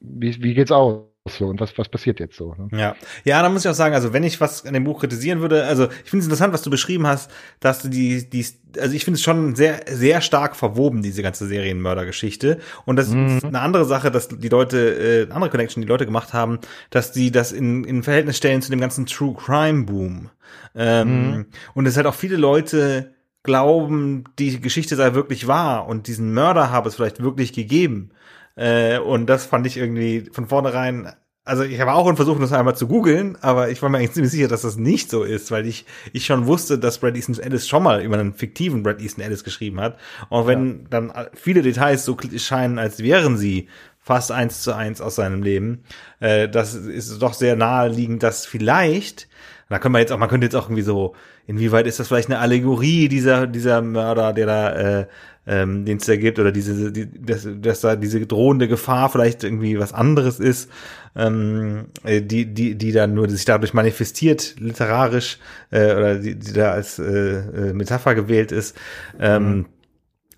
wie, wie geht's aus? So und was, was passiert jetzt so. Ne? Ja. Ja, da muss ich auch sagen, also wenn ich was an dem Buch kritisieren würde, also ich finde es interessant, was du beschrieben hast, dass du die, die, also ich finde es schon sehr, sehr stark verwoben, diese ganze Serienmördergeschichte. Und das mhm. ist eine andere Sache, dass die Leute, äh, andere Connection, die Leute gemacht haben, dass die das in, in Verhältnis stellen zu dem ganzen True Crime Boom. Ähm, mhm. Und es halt auch viele Leute glauben, die Geschichte sei wirklich wahr und diesen Mörder habe es vielleicht wirklich gegeben. Äh, und das fand ich irgendwie von vornherein also ich habe auch versucht, das einmal zu googeln, aber ich war mir eigentlich ziemlich sicher, dass das nicht so ist, weil ich, ich schon wusste, dass Brad Easton Ellis schon mal über einen fiktiven Brad Easton Ellis geschrieben hat. Und wenn ja. dann viele Details so scheinen, als wären sie fast eins zu eins aus seinem Leben, äh, das ist doch sehr naheliegend, dass vielleicht, da können wir jetzt auch, man könnte jetzt auch irgendwie so, inwieweit ist das vielleicht eine Allegorie dieser, dieser Mörder, der da äh, ähm, den es da gibt oder diese, die, dass, dass da diese drohende Gefahr vielleicht irgendwie was anderes ist, ähm, äh, die, die, die dann nur sich dadurch manifestiert, literarisch, äh, oder die, die da als äh, äh Metapher gewählt ist. Ähm, mhm.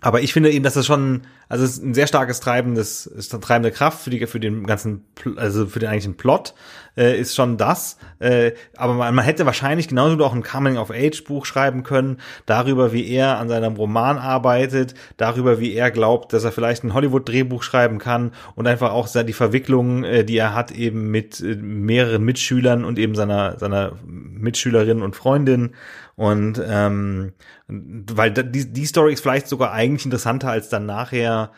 Aber ich finde eben, dass das schon, Also es ist ein sehr starkes treibendes, ist eine treibende Kraft für die, für den ganzen, also für den eigentlichen Plot äh, ist schon das. Äh, aber man, man hätte wahrscheinlich genauso auch ein Coming-of-Age-Buch schreiben können, darüber, wie er an seinem Roman arbeitet, darüber, wie er glaubt, dass er vielleicht ein Hollywood-Drehbuch schreiben kann und einfach auch die Verwicklungen, äh, die er hat eben mit äh, mehreren Mitschülern und eben seiner, seiner Mitschülerin und Freundin und ähm, weil die, die Story ist vielleicht sogar eigentlich interessanter als dann nachher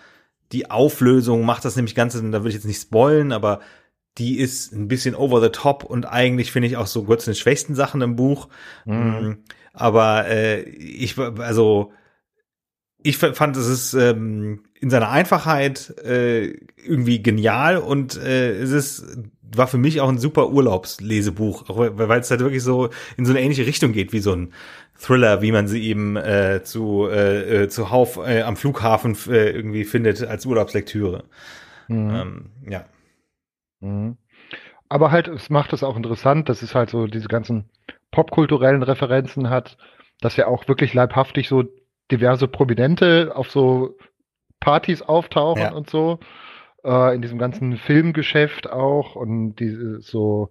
die Auflösung macht das nämlich ganz, da will ich jetzt nicht spoilen, aber die ist ein bisschen over the top und eigentlich finde ich auch so Gott den schwächsten Sachen im Buch. Mhm. Mm, aber äh, ich, also ich fand, es ist ähm, in seiner Einfachheit äh, irgendwie genial und äh, es ist war für mich auch ein super Urlaubslesebuch, weil es halt wirklich so in so eine ähnliche Richtung geht wie so ein Thriller, wie man sie eben äh, zu äh, äh zu Hauf äh, am Flughafen äh, irgendwie findet als Urlaubslektüre. Mhm. Ähm, ja. Mhm. Aber halt, es macht es auch interessant, dass es halt so diese ganzen popkulturellen Referenzen hat, dass ja auch wirklich leibhaftig so diverse Prominente auf so Partys auftauchen ja. und so äh, in diesem ganzen Filmgeschäft auch und die so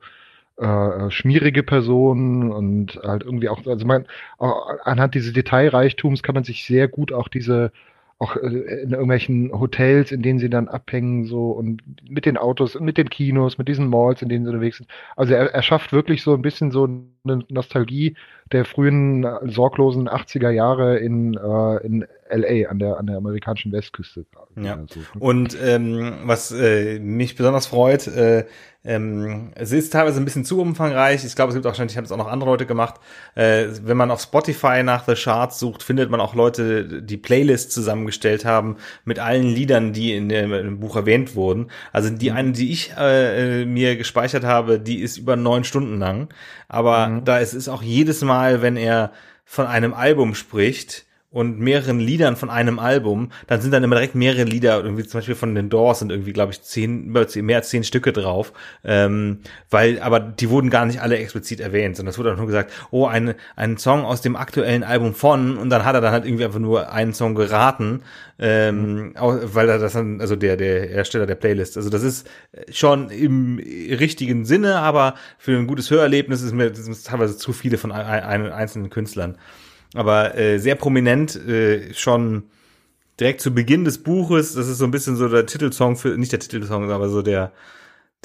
äh, schmierige Personen und halt irgendwie auch, also man, anhand dieses Detailreichtums kann man sich sehr gut auch diese auch äh, in irgendwelchen Hotels, in denen sie dann abhängen, so und mit den Autos, mit den Kinos, mit diesen Malls, in denen sie unterwegs sind. Also er, er schafft wirklich so ein bisschen so eine Nostalgie der frühen sorglosen 80er Jahre in, äh, in LA an der an der amerikanischen Westküste. Ja. So. Und ähm, was äh, mich besonders freut, äh, ähm, es ist teilweise ein bisschen zu umfangreich. Ich glaube, es gibt auch wahrscheinlich, ich habe es auch noch andere Leute gemacht. Äh, wenn man auf Spotify nach The Charts sucht, findet man auch Leute, die Playlists zusammengestellt haben mit allen Liedern, die in dem, dem Buch erwähnt wurden. Also die mhm. eine, die ich äh, mir gespeichert habe, die ist über neun Stunden lang. Aber mhm. da ist es auch jedes Mal, wenn er von einem Album spricht, und mehreren Liedern von einem Album, dann sind dann immer direkt mehrere Lieder, irgendwie zum Beispiel von den Doors sind irgendwie, glaube ich, zehn, mehr als zehn Stücke drauf, ähm, weil, aber die wurden gar nicht alle explizit erwähnt, sondern es wurde auch nur gesagt, oh, ein, ein Song aus dem aktuellen Album von, und dann hat er dann halt irgendwie einfach nur einen Song geraten, ähm, mhm. weil er das dann, also der, der Ersteller der Playlist, also das ist schon im richtigen Sinne, aber für ein gutes Hörerlebnis ist mir das ist teilweise zu viele von ein, ein, einzelnen Künstlern aber äh, sehr prominent äh, schon direkt zu Beginn des Buches. Das ist so ein bisschen so der Titelsong für, nicht der Titelsong, aber so der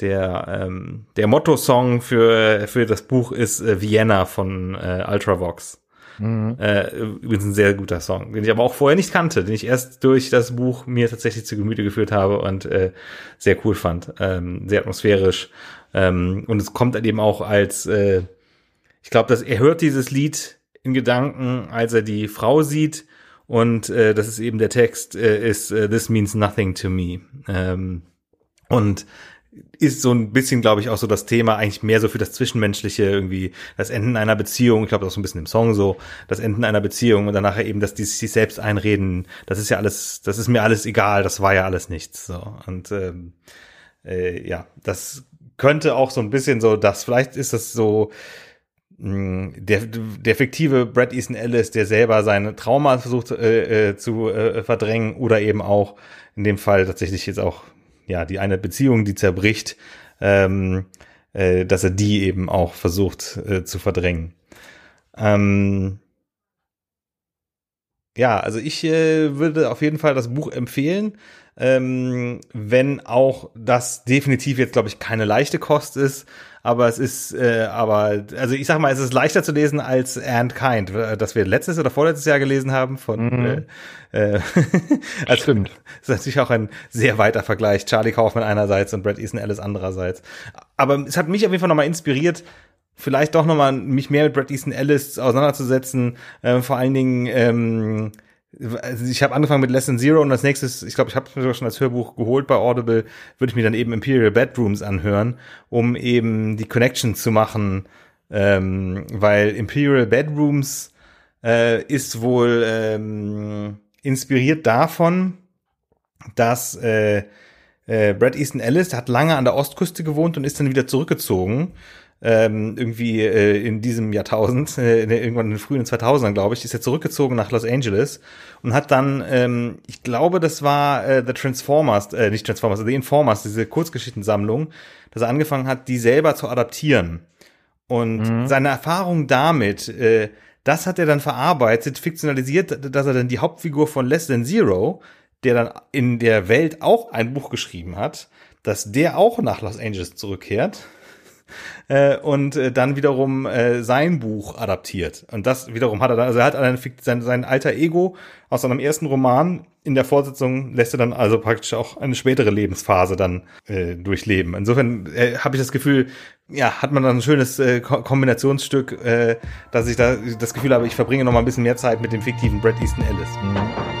der ähm, der Motto-Song für für das Buch ist äh, Vienna von äh, Ultravox. Mhm. Äh, übrigens ein sehr guter Song, den ich aber auch vorher nicht kannte, den ich erst durch das Buch mir tatsächlich zu Gemüte geführt habe und äh, sehr cool fand, ähm, sehr atmosphärisch ähm, und es kommt halt eben auch als, äh, ich glaube, dass er hört dieses Lied in Gedanken, als er die Frau sieht. Und äh, das ist eben der Text, äh, ist äh, This means nothing to me. Ähm, und ist so ein bisschen, glaube ich, auch so das Thema eigentlich mehr so für das Zwischenmenschliche irgendwie, das Enden einer Beziehung, ich glaube, das ist so ein bisschen im Song so, das Enden einer Beziehung und danach eben, dass die sich selbst einreden, das ist ja alles, das ist mir alles egal, das war ja alles nichts. So. Und ähm, äh, ja, das könnte auch so ein bisschen so, das, vielleicht ist das so, der, der fiktive Brad Easton Ellis, der selber seine Trauma versucht äh, äh, zu äh, verdrängen oder eben auch in dem Fall tatsächlich jetzt auch ja die eine Beziehung, die zerbricht, ähm, äh, dass er die eben auch versucht äh, zu verdrängen. Ähm, ja, also ich äh, würde auf jeden Fall das Buch empfehlen, ähm, wenn auch das definitiv jetzt glaube ich keine leichte Kost ist aber es ist, äh, aber, also ich sag mal, es ist leichter zu lesen als And Kind, das wir letztes oder vorletztes Jahr gelesen haben von, mhm. äh, äh also, Stimmt. Das ist natürlich auch ein sehr weiter Vergleich. Charlie Kaufman einerseits und Brad Easton Ellis andererseits. Aber es hat mich auf jeden Fall nochmal inspiriert, vielleicht doch nochmal mich mehr mit Brad Easton Ellis auseinanderzusetzen, äh, vor allen Dingen, ähm, also ich habe angefangen mit Lesson Zero und als nächstes, ich glaube, ich habe sogar schon als Hörbuch geholt bei Audible, würde ich mir dann eben Imperial Bedrooms anhören, um eben die Connection zu machen, ähm, weil Imperial Bedrooms äh, ist wohl ähm, inspiriert davon, dass äh, äh, Brad Easton Ellis hat lange an der Ostküste gewohnt und ist dann wieder zurückgezogen ähm, irgendwie äh, in diesem Jahrtausend, äh, irgendwann in den frühen 2000ern, glaube ich, ist er zurückgezogen nach Los Angeles und hat dann, ähm, ich glaube, das war äh, The Transformers, äh, nicht Transformers, The Informers, diese Kurzgeschichtensammlung, dass er angefangen hat, die selber zu adaptieren. Und mhm. seine Erfahrung damit, äh, das hat er dann verarbeitet, fiktionalisiert, dass er dann die Hauptfigur von Less Than Zero, der dann in der Welt auch ein Buch geschrieben hat, dass der auch nach Los Angeles zurückkehrt äh, und äh, dann wiederum äh, sein Buch adaptiert. Und das wiederum hat er dann, also er hat eine, sein, sein alter Ego aus seinem ersten Roman in der Fortsetzung lässt er dann also praktisch auch eine spätere Lebensphase dann äh, durchleben. Insofern äh, habe ich das Gefühl, ja, hat man dann ein schönes äh, Kombinationsstück, äh, dass ich da das Gefühl habe, ich verbringe noch mal ein bisschen mehr Zeit mit dem fiktiven Brett Easton Ellis. Mhm.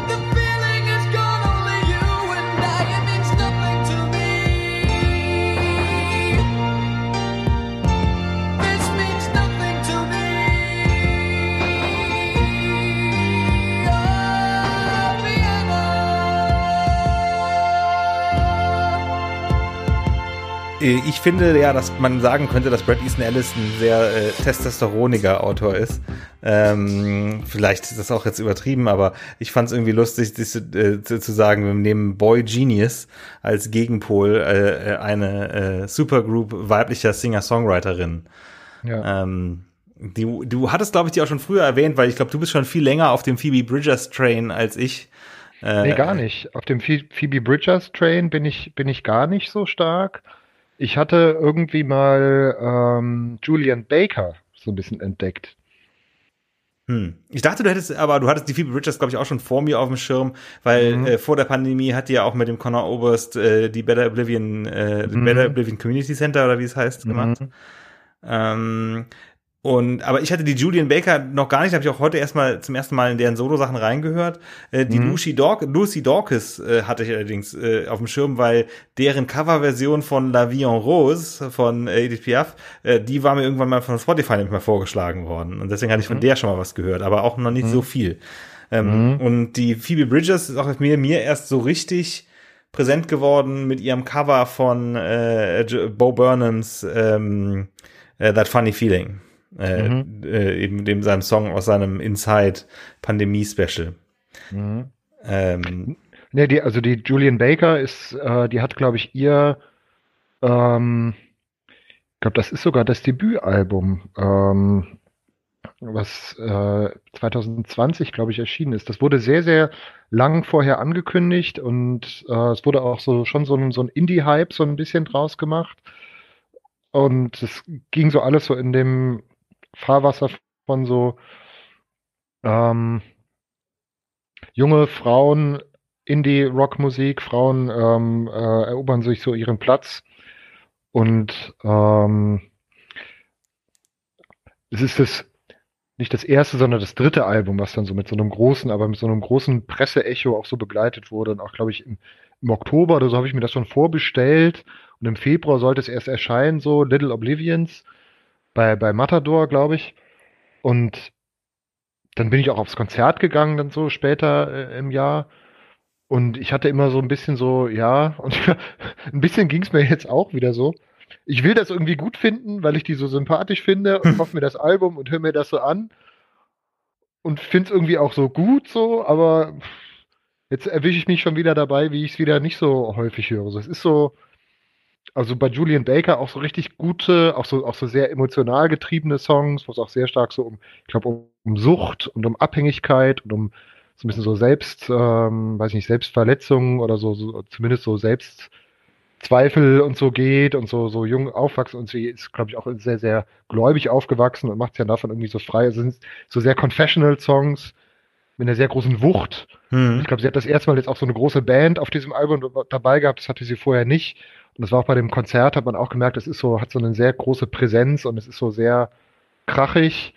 Ich finde ja, dass man sagen könnte, dass Brad Easton Ellis ein sehr äh, testosteroniger Autor ist. Ähm, vielleicht ist das auch jetzt übertrieben, aber ich fand es irgendwie lustig, das, äh, zu sagen, wir nehmen Boy Genius als Gegenpol äh, äh eine äh, Supergroup weiblicher Singer-Songwriterinnen. Ja. Ähm, du, du hattest, glaube ich, die auch schon früher erwähnt, weil ich glaube, du bist schon viel länger auf dem Phoebe Bridgers Train als ich. Äh, nee, gar nicht. Auf dem Phoebe Bridgers Train bin ich, bin ich gar nicht so stark. Ich hatte irgendwie mal ähm, Julian Baker so ein bisschen entdeckt. Hm. Ich dachte, du hättest, aber du hattest die Phoebe Richards, glaube ich, auch schon vor mir auf dem Schirm, weil mhm. äh, vor der Pandemie hat die ja auch mit dem Connor Oberst äh, die Better Oblivion, äh, mhm. Better Oblivion Community Center oder wie es heißt, gemacht. Mhm. Ähm, und, aber ich hatte die Julian Baker noch gar nicht, habe ich auch heute erstmal zum ersten Mal in deren Solo-Sachen reingehört. Äh, die mhm. Lucy, Daw Lucy Dawkins äh, hatte ich allerdings äh, auf dem Schirm, weil deren Coverversion von La Vie en Rose von äh, Edith Piaf, äh, die war mir irgendwann mal von Spotify nicht mehr vorgeschlagen worden. Und deswegen hatte ich von mhm. der schon mal was gehört, aber auch noch nicht mhm. so viel. Ähm, mhm. Und die Phoebe Bridges ist auch mir, mir erst so richtig präsent geworden mit ihrem Cover von äh, Bo Burnhams ähm, äh, That Funny Feeling äh, mhm. äh, eben dem seinem Song aus seinem Inside Pandemie Special. Mhm. Ähm, ne, die, also die Julian Baker ist, äh, die hat, glaube ich, ihr, ähm, ich glaube, das ist sogar das Debütalbum, ähm, was äh, 2020, glaube ich, erschienen ist. Das wurde sehr, sehr lang vorher angekündigt und äh, es wurde auch so schon so ein, so ein Indie-Hype so ein bisschen draus gemacht. Und es ging so alles so in dem Fahrwasser von so ähm, junge Frauen, Indie-Rock-Musik, Frauen ähm, äh, erobern sich so ihren Platz. Und ähm, es ist das nicht das erste, sondern das dritte Album, was dann so mit so einem großen, aber mit so einem großen Presseecho auch so begleitet wurde. Und auch, glaube ich, im, im Oktober oder so habe ich mir das schon vorbestellt. Und im Februar sollte es erst erscheinen, so Little Oblivions bei, bei Matador, glaube ich. Und dann bin ich auch aufs Konzert gegangen, dann so später äh, im Jahr. Und ich hatte immer so ein bisschen so, ja, und ein bisschen ging es mir jetzt auch wieder so. Ich will das irgendwie gut finden, weil ich die so sympathisch finde und hoffe mir das Album und höre mir das so an. Und finde es irgendwie auch so gut so, aber jetzt erwische ich mich schon wieder dabei, wie ich es wieder nicht so häufig höre. So, es ist so, also bei Julian Baker auch so richtig gute, auch so, auch so sehr emotional getriebene Songs, wo es auch sehr stark so um, ich glaube, um, um, Sucht und um Abhängigkeit und um so ein bisschen so Selbst, ähm, weiß ich nicht, Selbstverletzungen oder so, so zumindest so Selbstzweifel und so geht und so, so jung aufwachsen und sie ist, glaube ich, auch sehr, sehr gläubig aufgewachsen und macht sich ja davon irgendwie so frei. Es sind so sehr confessional Songs mit einer sehr großen Wucht. Mhm. Ich glaube, sie hat das erste Mal jetzt auch so eine große Band auf diesem Album dabei gehabt. Das hatte sie vorher nicht. Und das war auch bei dem Konzert, hat man auch gemerkt, es ist so, hat so eine sehr große Präsenz und es ist so sehr krachig.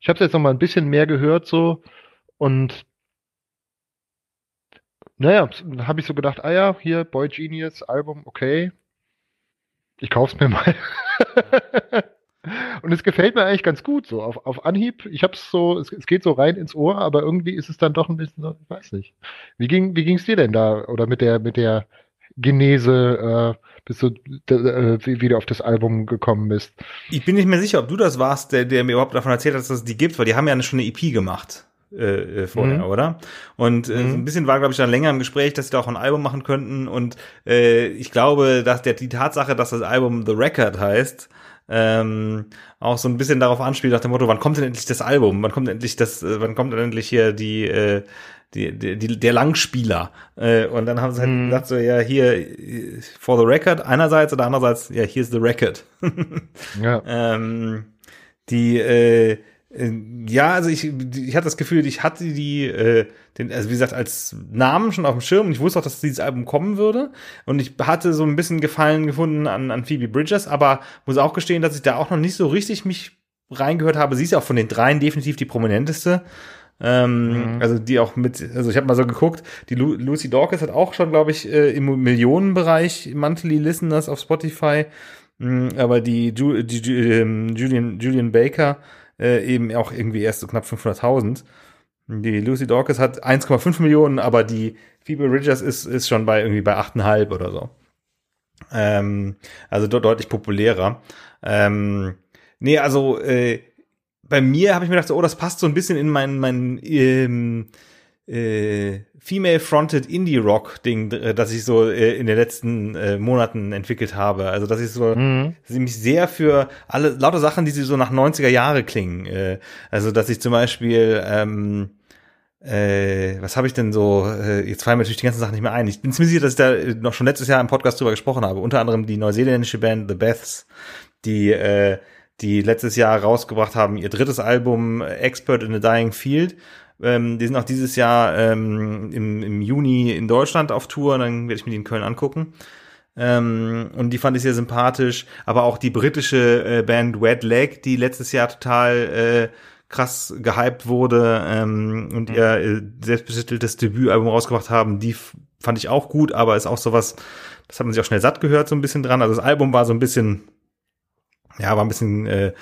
Ich habe es jetzt noch mal ein bisschen mehr gehört so und naja, habe ich so gedacht, ah ja, hier Boy Genius Album, okay, ich kauf's mir mal. und es gefällt mir eigentlich ganz gut so auf, auf Anhieb. Ich hab's so, es, es, geht so rein ins Ohr, aber irgendwie ist es dann doch ein bisschen, ich weiß nicht. Wie ging wie ging's dir denn da oder mit der mit der Genese äh, bis du äh, wie, wie du auf das Album gekommen bist. Ich bin nicht mehr sicher, ob du das warst, der, der mir überhaupt davon erzählt hat, dass es die gibt, weil die haben ja schon eine EP gemacht äh, äh, vorher, mhm. oder? Und äh, mhm. ein bisschen war, glaube ich, dann länger im Gespräch, dass sie da auch ein Album machen könnten. Und äh, ich glaube, dass der, die Tatsache, dass das Album The Record heißt, ähm, auch so ein bisschen darauf anspielt, nach dem Motto, wann kommt denn endlich das Album? Wann kommt endlich das, äh, wann kommt denn endlich hier die, äh, die, die, die, der Langspieler. Äh, und dann haben sie halt mhm. gesagt, so, ja, hier, for the record einerseits oder andererseits, ja, here's the record. ja. ähm, die, äh, äh, ja, also ich, ich hatte das Gefühl, ich hatte die, äh, den, also wie gesagt, als Namen schon auf dem Schirm und ich wusste auch, dass dieses Album kommen würde. Und ich hatte so ein bisschen Gefallen gefunden an, an Phoebe Bridgers, aber muss auch gestehen, dass ich da auch noch nicht so richtig mich reingehört habe. Sie ist ja auch von den dreien definitiv die prominenteste. Ähm, mhm. Also die auch mit, also ich habe mal so geguckt, die Lu Lucy Dawkins hat auch schon, glaube ich, äh, im Millionenbereich Monthly Listeners auf Spotify. Mhm, aber die, Ju die, die ähm, Julian, Julian Baker äh, eben auch irgendwie erst so knapp 500.000. Die Lucy Dawkins hat 1,5 Millionen, aber die Phoebe Ridgers ist, ist schon bei irgendwie bei 8,5 oder so. Ähm, also dort deutlich populärer. Ähm, nee, also äh, bei mir habe ich mir gedacht, oh, das passt so ein bisschen in mein, mein ähm, äh, Female-Fronted Indie-Rock-Ding, äh, das ich so äh, in den letzten äh, Monaten entwickelt habe. Also, dass ich so mhm. mich sehr für alle lauter Sachen, die sie so nach 90er Jahre klingen. Äh, also, dass ich zum Beispiel ähm, äh, was habe ich denn so, äh, jetzt fallen mir natürlich die ganzen Sachen nicht mehr ein. Ich bin ziemlich sicher, dass ich da noch schon letztes Jahr im Podcast drüber gesprochen habe. Unter anderem die neuseeländische Band The Beths, die, äh, die letztes Jahr rausgebracht haben, ihr drittes Album Expert in a Dying Field. Ähm, die sind auch dieses Jahr ähm, im, im Juni in Deutschland auf Tour, dann werde ich mir die in Köln angucken. Ähm, und die fand ich sehr sympathisch. Aber auch die britische äh, Band Wet Leg, die letztes Jahr total äh, krass gehypt wurde ähm, und mhm. ihr äh, selbstbesitteltes Debütalbum rausgebracht haben, die fand ich auch gut, aber ist auch sowas, das hat man sich auch schnell satt gehört, so ein bisschen dran. Also das Album war so ein bisschen, ja, war ein bisschen äh,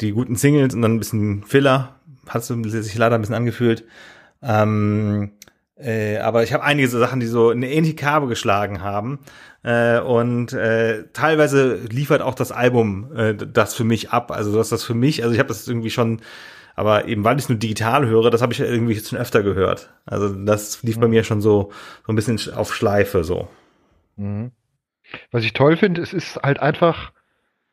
die guten Singles und dann ein bisschen Filler, hat sich leider ein bisschen angefühlt. Ähm, äh, aber ich habe einige so Sachen, die so eine ähnliche Kerbe geschlagen haben. Äh, und äh, teilweise liefert auch das Album äh, das für mich ab. Also das ist das für mich, also ich habe das irgendwie schon, aber eben weil ich es nur digital höre, das habe ich irgendwie schon öfter gehört. Also das lief mhm. bei mir schon so, so ein bisschen auf Schleife so. Mhm. Was ich toll finde, es ist halt einfach,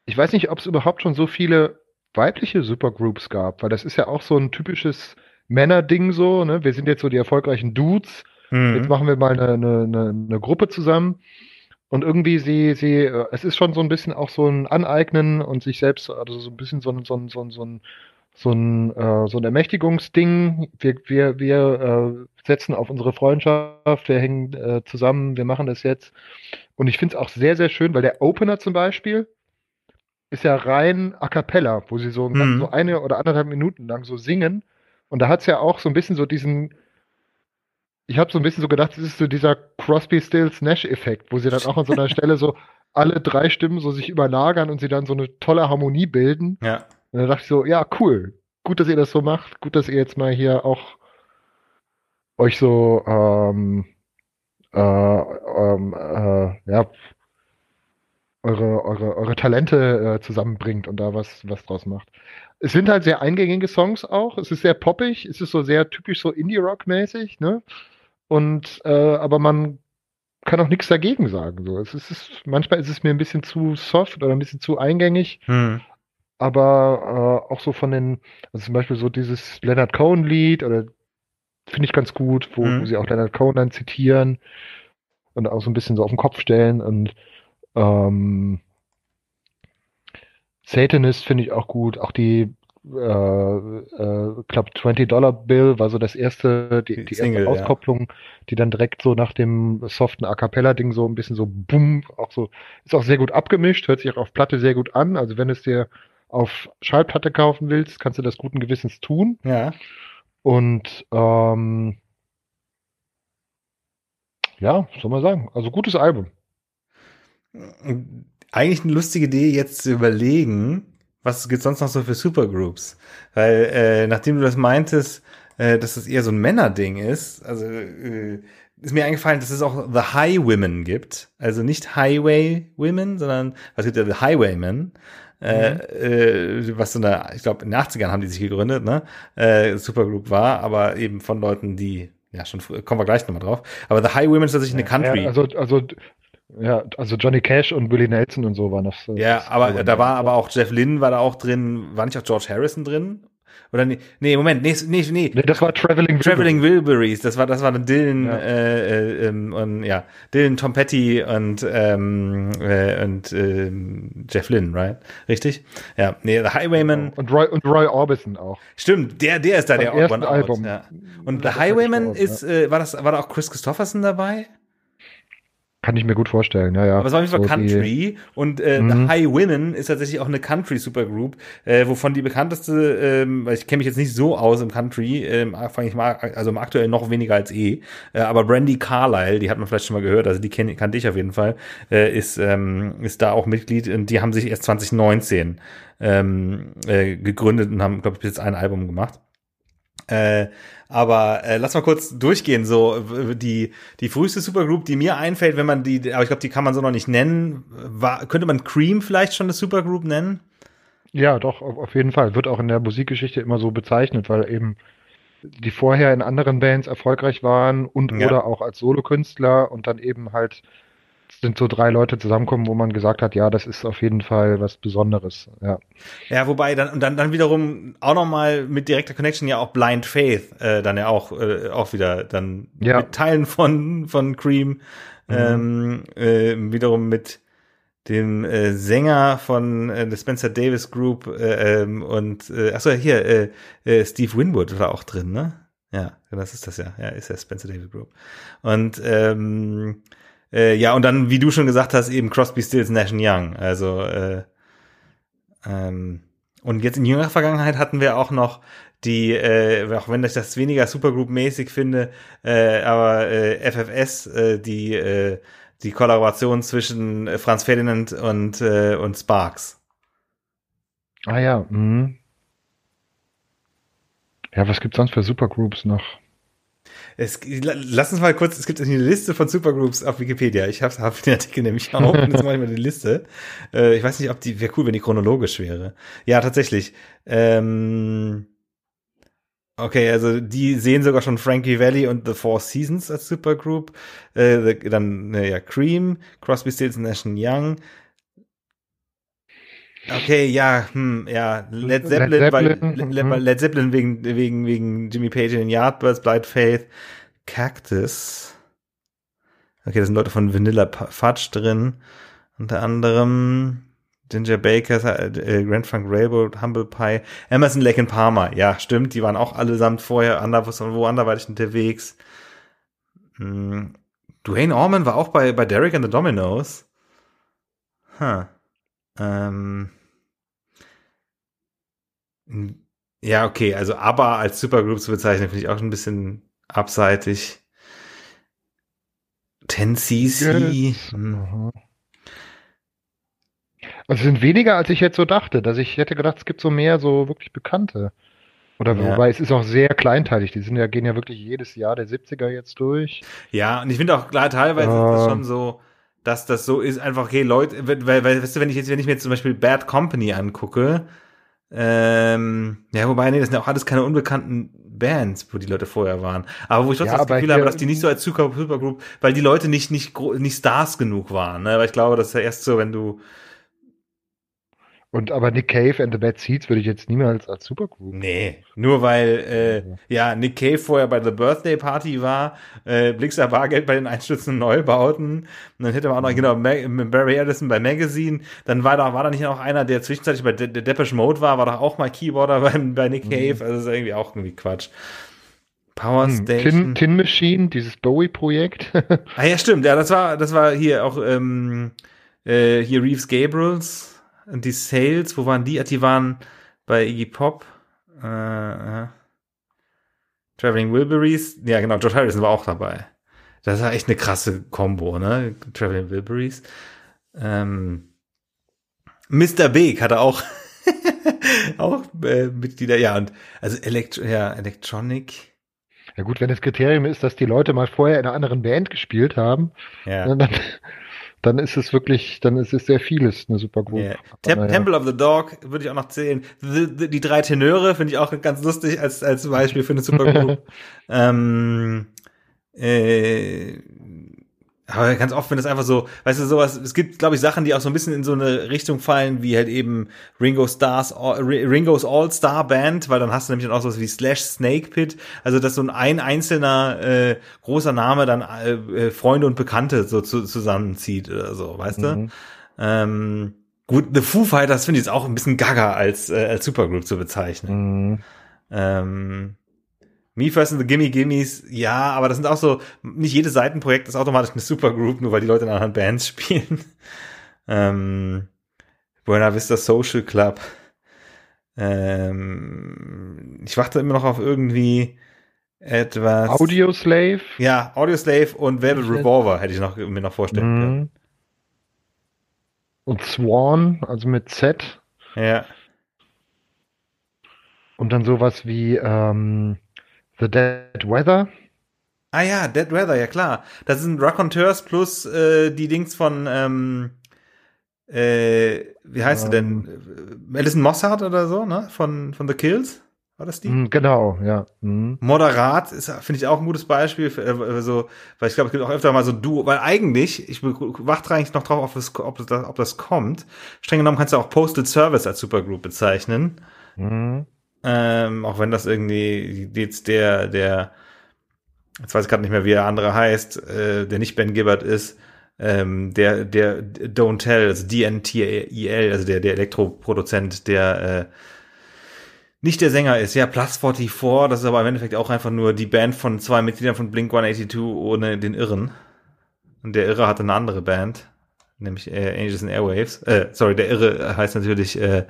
ich weiß nicht, ob es überhaupt schon so viele weibliche Supergroups gab, weil das ist ja auch so ein typisches Männerding so, ne? Wir sind jetzt so die erfolgreichen Dudes. Mhm. Jetzt machen wir mal eine, eine, eine, Gruppe zusammen. Und irgendwie sie, sie, äh, es ist schon so ein bisschen auch so ein Aneignen und sich selbst, also so ein bisschen so ein, so ein, so ein, so ein, so ein, äh, so ein Ermächtigungsding. Wir, wir, wir äh, setzen auf unsere Freundschaft, wir hängen äh, zusammen, wir machen das jetzt. Und ich finde es auch sehr, sehr schön, weil der Opener zum Beispiel, ist ja rein a cappella, wo sie so, mhm. so eine oder anderthalb Minuten lang so singen. Und da hat es ja auch so ein bisschen so diesen, ich habe so ein bisschen so gedacht, es ist so dieser Crosby, Stills, Nash-Effekt, wo sie dann auch an so einer Stelle so alle drei Stimmen so sich überlagern und sie dann so eine tolle Harmonie bilden. Ja. Und dann dachte ich so, ja, cool. Gut, dass ihr das so macht. Gut, dass ihr jetzt mal hier auch euch so ähm, äh, ähm, äh, ja, eure, eure, eure Talente äh, zusammenbringt und da was, was draus macht. Es sind halt sehr eingängige Songs auch. Es ist sehr poppig. Es ist so sehr typisch so Indie-Rock-mäßig, ne? Und, äh, aber man kann auch nichts dagegen sagen. So. Es ist, manchmal ist es mir ein bisschen zu soft oder ein bisschen zu eingängig. Hm. Aber äh, auch so von den, also zum Beispiel so dieses Leonard Cohen-Lied oder finde ich ganz gut, wo, hm. wo sie auch Leonard Cohen dann zitieren und auch so ein bisschen so auf den Kopf stellen und ähm, Satanist finde ich auch gut. Auch die äh, äh, Club 20 Dollar Bill war so das erste, die, die Single, erste Auskopplung, ja. die dann direkt so nach dem soften A Cappella Ding so ein bisschen so bumm, auch so, ist auch sehr gut abgemischt, hört sich auch auf Platte sehr gut an. Also wenn es dir auf Schallplatte kaufen willst, kannst du das guten Gewissens tun. Ja. Und ähm, ja, soll man sagen. Also gutes Album eigentlich eine lustige Idee, jetzt zu überlegen, was gibt sonst noch so für Supergroups? Weil, äh, nachdem du das meintest, äh, dass das eher so ein Männerding ist, also äh, ist mir eingefallen, dass es auch The High Women gibt. Also nicht Highway Women, sondern es gibt ja The Highwaymen. Äh, mhm. äh, was so eine, ich glaube, in den 80ern haben die sich gegründet, ne? Äh, Supergroup war, aber eben von Leuten, die, ja, schon kommen wir gleich nochmal drauf. Aber The Highwaymen ist tatsächlich eine Country. Ja, also, also, ja, also Johnny Cash und Willie Nelson und so waren das. Äh, ja, das aber da war aber auch Jeff Lynn war da auch drin, war nicht auch George Harrison drin? Oder nee, nee Moment, nee, nee, nee. nee das war Traveling Traveling Wilburys. Das war, das war Dylan ja. äh, äh, ähm, und ja, Dylan, Tom Petty und ähm, äh, und äh, Jeff Lynn, right? Richtig? Ja, nee, The Highwayman und Roy und Roy Orbison auch. Stimmt, der, der ist da der One Album. Ja. Und The Highwayman ist, äh, war das, war da auch Chris Christopherson dabei? Kann ich mir gut vorstellen, ja, ja. Aber es war auf jeden Fall Country und äh, mhm. The High Women ist tatsächlich auch eine Country Supergroup, äh, wovon die bekannteste, ähm, weil ich kenne mich jetzt nicht so aus im Country, ähm, fange ich mal, also im aktuell noch weniger als eh, äh, aber Brandy Carlyle, die hat man vielleicht schon mal gehört, also die kenn, kannte ich auf jeden Fall, äh, ist ähm, ist da auch Mitglied und die haben sich erst 2019 ähm, äh, gegründet und haben, glaube ich, bis jetzt ein Album gemacht. Äh, aber äh, lass mal kurz durchgehen. So die die früheste Supergroup, die mir einfällt, wenn man die, aber ich glaube, die kann man so noch nicht nennen. War, könnte man Cream vielleicht schon eine Supergroup nennen? Ja, doch auf jeden Fall. Wird auch in der Musikgeschichte immer so bezeichnet, weil eben die vorher in anderen Bands erfolgreich waren und ja. oder auch als Solokünstler und dann eben halt sind so drei Leute zusammenkommen, wo man gesagt hat, ja, das ist auf jeden Fall was Besonderes. Ja, ja wobei dann und dann, dann wiederum auch nochmal mit direkter Connection ja auch Blind Faith äh, dann ja auch, äh, auch wieder dann ja. mit Teilen von, von Cream, mhm. ähm, äh, wiederum mit dem äh, Sänger von äh, der Spencer Davis Group äh, ähm, und äh, achso hier äh, äh, Steve Winwood war auch drin, ne? Ja, das ist das ja. Ja, ist ja Spencer Davis Group. Und ähm, äh, ja, und dann, wie du schon gesagt hast, eben Crosby, Stills, Nash Young. Also, äh, ähm, und jetzt in jüngerer Vergangenheit hatten wir auch noch die, äh, auch wenn ich das weniger Supergroup-mäßig finde, äh, aber äh, FFS, äh, die, äh, die Kollaboration zwischen Franz Ferdinand und, äh, und Sparks. Ah ja, mhm. Ja, was gibt's sonst für Supergroups noch? Es, lass uns mal kurz, es gibt eine Liste von Supergroups auf Wikipedia. Ich habe hab den Artikel nämlich auch. und jetzt mache ich mal die Liste. Äh, ich weiß nicht, ob die, wäre cool, wenn die chronologisch wäre. Ja, tatsächlich. Ähm, okay, also die sehen sogar schon Frankie Valley und The Four Seasons als Supergroup. Äh, dann, ja, Cream, Crosby, Stills Nash Young, Okay, ja, hm, ja, Led Zeppelin, Led Zeppelin, weil, mhm. Led Zeppelin wegen, wegen, wegen Jimmy Page in den Yardbirds, Blind Faith, Cactus. Okay, da sind Leute von Vanilla Fudge drin. Unter anderem Ginger Baker, äh, Grand Funk Railroad, Humble Pie, Emerson, Lake and Palmer. Ja, stimmt, die waren auch allesamt vorher anders, wo anderweitig unterwegs. Hm. Dwayne Orman war auch bei, bei Derek and the Dominoes. Huh. Ähm. Ja, okay, also aber als Supergroup zu bezeichnen, finde ich auch ein bisschen abseitig. 10cc. Hm. Also sind weniger, als ich jetzt so dachte. Dass ich hätte gedacht, es gibt so mehr so wirklich Bekannte. Oder ja. wobei es ist auch sehr kleinteilig. Die sind ja, gehen ja wirklich jedes Jahr der 70er jetzt durch. Ja, und ich finde auch klar, teilweise äh, ist das schon so, dass das so ist, einfach, okay, Leute, weil, weil, weißt du, wenn ich jetzt, wenn ich mir jetzt zum Beispiel Bad Company angucke, ähm, ja, wobei, nee, das sind ja auch alles keine unbekannten Bands, wo die Leute vorher waren. Aber wo ich trotzdem ja, das Gefühl habe, dass die nicht so als Supergroup, weil die Leute nicht, nicht, nicht Stars genug waren, ne? Weil ich glaube, das ist ja erst so, wenn du, und aber Nick Cave and the Bad Seeds würde ich jetzt niemals als Supergroup. Nee, nur weil äh, ja Nick Cave vorher bei The Birthday Party war, äh, Blixer Bargeld bei den einstürzenden Neubauten, und dann hätte man auch noch genau Mag Barry Addison bei Magazine, dann war da war da nicht noch einer, der zwischenzeitlich bei De De Depeche Mode war, war doch auch mal Keyboarder bei, bei Nick mhm. Cave, mhm. also das ist irgendwie auch irgendwie Quatsch. Power hm, Station. Tin, Tin Machine, dieses Bowie-Projekt. ah ja, stimmt, ja, das war das war hier auch ähm, äh, hier Reeves Gabriels und die Sales, wo waren die? Die waren bei Iggy Pop. Äh, äh. Traveling Wilburys. Ja, genau, George Harrison war auch dabei. Das war echt eine krasse Combo, ne? Traveling Wilburys. Ähm, Mr. Big hatte auch, auch äh, Mitglieder, ja, und also Elekt ja, Electronic. Ja gut, wenn das Kriterium ist, dass die Leute mal vorher in einer anderen Band gespielt haben, Ja. dann, dann ist es wirklich, dann ist es sehr vieles eine Supergroup. Yeah. Aber Tem naja. Temple of the Dog würde ich auch noch zählen. The, the, die drei Tenöre finde ich auch ganz lustig als, als Beispiel für eine Supergroup. ähm, äh, aber ganz oft, wenn das einfach so, weißt du, sowas, es gibt, glaube ich, Sachen, die auch so ein bisschen in so eine Richtung fallen, wie halt eben Ringo Stars, Ringo's All-Star Band, weil dann hast du nämlich dann auch sowas wie Slash Snake Pit, also dass so ein, ein einzelner äh, großer Name dann äh, äh, Freunde und Bekannte so zu, zusammenzieht oder so, weißt du? Mhm. Ähm, gut, The Foo Fighters finde ich jetzt auch ein bisschen gaga als, äh, als Supergroup zu bezeichnen. Mhm. Ähm, Me First and the Gimme Gimmes, ja, aber das sind auch so, nicht jedes Seitenprojekt ist automatisch eine Supergroup, nur weil die Leute in anderen Bands spielen. ähm, Buena Vista Social Club. Ähm, ich warte immer noch auf irgendwie etwas. Audioslave. Ja, Audioslave und Velvet Revolver hätte ich noch, mir noch vorstellen können. Mhm. Und Swan, also mit Z. Ja. Und dann sowas wie ähm, The Dead Weather. Ah ja, Dead Weather, ja klar. Das sind Raconteurs plus äh, die Dings von, ähm, äh, wie heißt sie denn? Äh, Alison Mossart oder so, ne? Von, von The Kills? War das die? Mhm, genau, ja. Mhm. Moderat ist, finde ich, auch ein gutes Beispiel. Für, äh, so, weil ich glaube, es gibt auch öfter mal so Duo, weil eigentlich, ich warte eigentlich noch drauf, ob das, ob, das, ob das kommt. Streng genommen kannst du auch Postal Service als Supergroup bezeichnen. Mhm. Ähm, auch wenn das irgendwie jetzt der, der, jetzt weiß ich gerade nicht mehr, wie der andere heißt, äh, der nicht Ben Gibbard ist, ähm, der, der Don't Tell, also DNTEL, also der, der Elektroproduzent, der äh, nicht der Sänger ist. Ja, Plus 44, das ist aber im Endeffekt auch einfach nur die Band von zwei Mitgliedern von Blink 182 ohne den Irren. Und der Irre hatte eine andere Band, nämlich äh, Angels and Airwaves. Äh, sorry, der Irre heißt natürlich äh,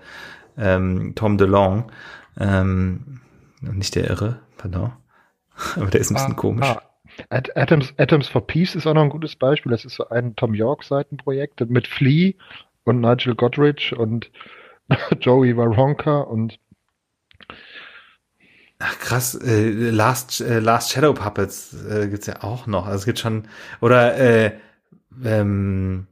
ähm, Tom DeLong. Ähm, nicht der Irre, pardon. Aber der ist ein bisschen komisch. Ah, At Atoms, Atoms for Peace ist auch noch ein gutes Beispiel. Das ist so ein Tom York-Seitenprojekt mit Flea und Nigel Godrich und Joey Waronker und Ach krass, äh, Last, äh, Last Shadow Puppets äh, gibt's ja auch noch. Also es gibt schon, oder äh, ähm,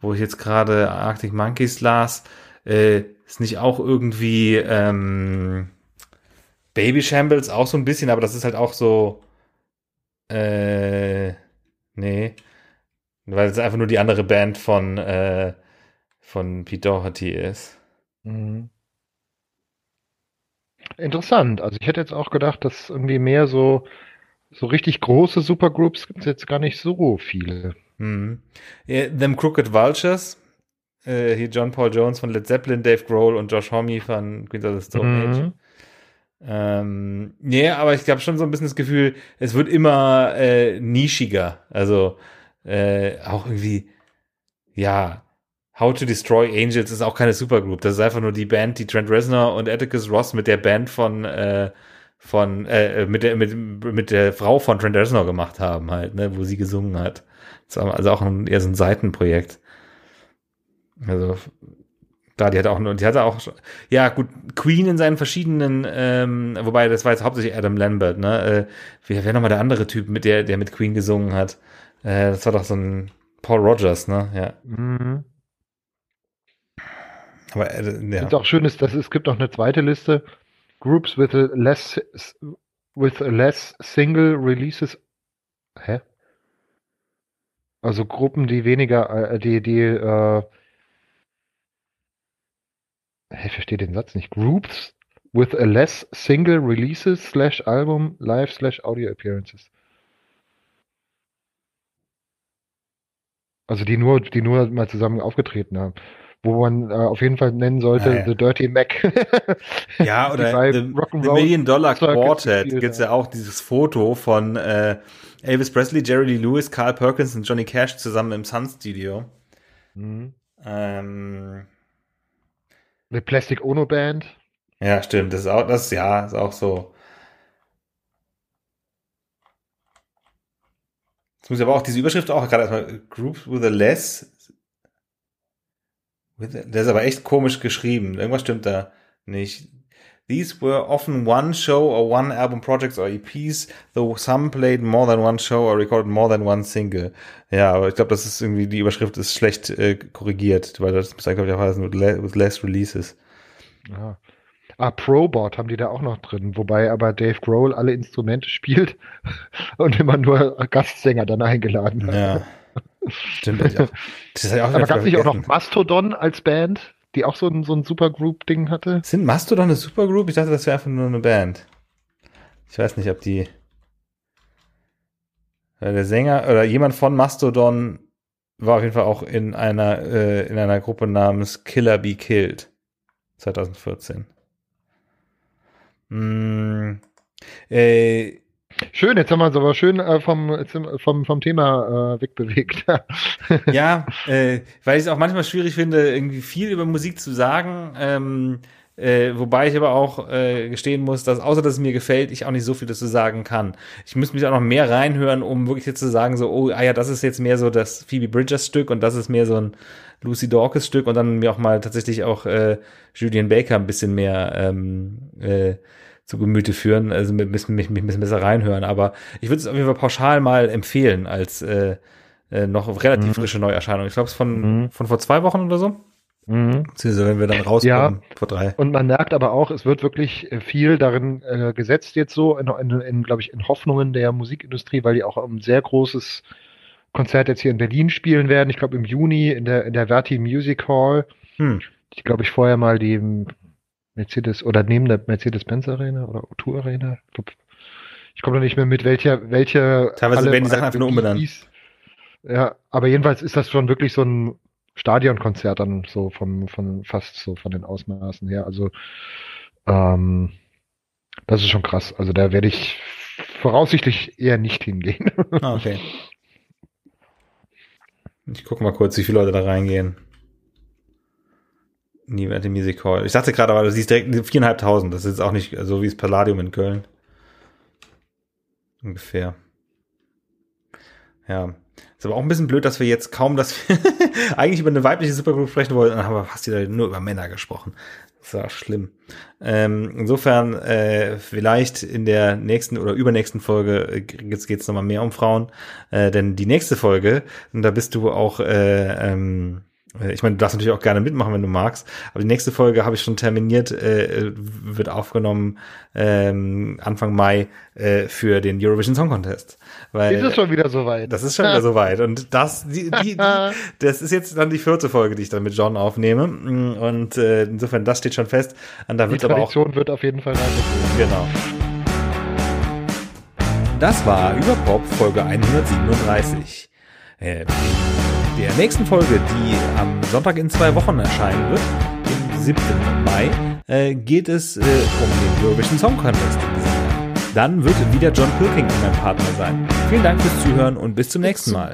wo ich jetzt gerade Arctic Monkeys las, äh, ist nicht auch irgendwie ähm, Baby Shambles auch so ein bisschen, aber das ist halt auch so, äh, nee, weil es einfach nur die andere Band von äh, von Pete Doherty ist. Mhm. Interessant. Also ich hätte jetzt auch gedacht, dass irgendwie mehr so, so richtig große Supergroups gibt es jetzt gar nicht so viele. Mhm. Them Crooked Vultures. Äh, hier John Paul Jones von Led Zeppelin, Dave Grohl und Josh Homme von Queens of the Stone Age. Mhm. Ähm, nee, aber ich habe schon so ein bisschen das Gefühl, es wird immer äh, nischiger. Also äh, auch irgendwie, ja, How to Destroy Angels ist auch keine Supergroup. Das ist einfach nur die Band, die Trent Reznor und Atticus Ross mit der Band von äh, von äh, mit der mit, mit der Frau von Trent Reznor gemacht haben halt, ne, wo sie gesungen hat. Also auch ein, eher so ein Seitenprojekt. Also da, die hatte auch, die hatte auch, ja gut, Queen in seinen verschiedenen, ähm, wobei das war jetzt hauptsächlich Adam Lambert, ne? Äh, wer wäre nochmal der andere Typ, mit der, der mit Queen gesungen hat? Äh, das war doch so ein Paul Rogers, ne? Ja. Mhm. Aber äh, ja. finde auch schön, ist, dass es gibt noch eine zweite Liste. Groups with a less with less single releases. Hä? Also Gruppen, die weniger, äh, die, die, äh, ich verstehe den Satz nicht. Groups with a less single releases slash album live slash audio appearances. Also die nur, die nur mal zusammen aufgetreten haben. Wo man äh, auf jeden Fall nennen sollte ja. The Dirty Mac. Ja, oder The, The Million Dollar Quartet gespielt gibt's ja auch dieses Foto von äh, Elvis Presley, Jerry Lee Lewis, Carl Perkins und Johnny Cash zusammen im Sun Studio. Mhm. Ähm, The Plastic Ono Band. ja, stimmt. Das ist auch, das ja, ist auch so. Jetzt muss ich aber auch diese Überschrift auch gerade erstmal Groups with a less. Der ist aber echt komisch geschrieben. Irgendwas stimmt da nicht. These were often one show or one album projects or EPs, though some played more than one show or recorded more than one single. Ja, aber ich glaube, das ist irgendwie, die Überschrift ist schlecht äh, korrigiert, weil das muss eigentlich auch heißen, with, le with less releases. Ja. Ah, Probot haben die da auch noch drin, wobei aber Dave Grohl alle Instrumente spielt und immer nur Gastsänger dann eingeladen hat. Ja. Stimmt. Ja. Das ist ja auch aber gab es nicht auch noch Mastodon als Band? Die auch so ein, so ein Supergroup-Ding hatte? Sind Mastodon eine Supergroup? Ich dachte, das wäre einfach nur eine Band. Ich weiß nicht, ob die. Der Sänger oder jemand von Mastodon war auf jeden Fall auch in einer, äh, in einer Gruppe namens Killer Be Killed 2014. Mm, äh, Schön, jetzt haben wir uns aber schön äh, vom, vom, vom Thema äh, wegbewegt. ja, äh, weil ich es auch manchmal schwierig finde, irgendwie viel über Musik zu sagen. Ähm, äh, wobei ich aber auch äh, gestehen muss, dass außer dass es mir gefällt, ich auch nicht so viel dazu sagen kann. Ich müsste mich auch noch mehr reinhören, um wirklich jetzt zu sagen, so, oh, ah ja, das ist jetzt mehr so das Phoebe Bridgers Stück und das ist mehr so ein Lucy Dawkins Stück und dann mir auch mal tatsächlich auch äh, Julian Baker ein bisschen mehr ähm, äh, zu Gemüte führen, also mich, mich, mich ein bisschen besser reinhören. Aber ich würde es auf jeden Fall pauschal mal empfehlen als äh, äh, noch relativ mhm. frische Neuerscheinung. Ich glaube, es ist von, mhm. von vor zwei Wochen oder so. Mhm. Also wenn wir dann rauskommen ja, vor drei. Und man merkt aber auch, es wird wirklich äh, viel darin äh, gesetzt jetzt so, in, in, in glaube ich, in Hoffnungen der Musikindustrie, weil die auch ein sehr großes Konzert jetzt hier in Berlin spielen werden. Ich glaube im Juni in der, in der Verti Music Hall. Hm. Ich glaube, ich vorher mal die Mercedes oder neben der Mercedes-Benz Arena oder O2 Arena. Ich komme noch nicht mehr mit, welcher, welche. Teilweise werden die Sachen einfach nur umbenannt. Ja, aber jedenfalls ist das schon wirklich so ein Stadionkonzert dann so vom, von fast so von den Ausmaßen her. Also, ähm, das ist schon krass. Also da werde ich voraussichtlich eher nicht hingehen. Ah, okay. Ich gucke mal kurz, wie viele Leute da reingehen. Niemand Music Hall. Ich dachte gerade, aber du siehst direkt viereinhalbtausend. Das ist jetzt auch nicht so wie das Palladium in Köln. Ungefähr. Ja. Ist aber auch ein bisschen blöd, dass wir jetzt kaum, dass wir eigentlich über eine weibliche Supergroup sprechen wollten, dann haben wir fast wieder nur über Männer gesprochen. Das war schlimm. Ähm, insofern, äh, vielleicht in der nächsten oder übernächsten Folge äh, jetzt geht's nochmal mehr um Frauen. Äh, denn die nächste Folge, und da bist du auch äh, ähm, äh, ich meine, du darfst natürlich auch gerne mitmachen, wenn du magst. Aber die nächste Folge habe ich schon terminiert, äh, wird aufgenommen ähm, Anfang Mai äh, für den Eurovision Song Contest. Weil, ist es schon wieder soweit? Das ist schon wieder soweit. Und das, die, die, die, das ist jetzt dann die vierte Folge, die ich dann mit John aufnehme. Und äh, insofern, das steht schon fest. Und da die Tradition auch, wird auf jeden Fall weitergehen. Genau. Das war Überpop Folge 137. Äh, der nächsten Folge, die am Sonntag in zwei Wochen erscheinen wird, am 7. Mai, äh, geht es äh, um den Eurovision Song Contest. Dann wird wieder John Pilking mein Partner sein. Vielen Dank fürs Zuhören und bis zum nächsten Mal.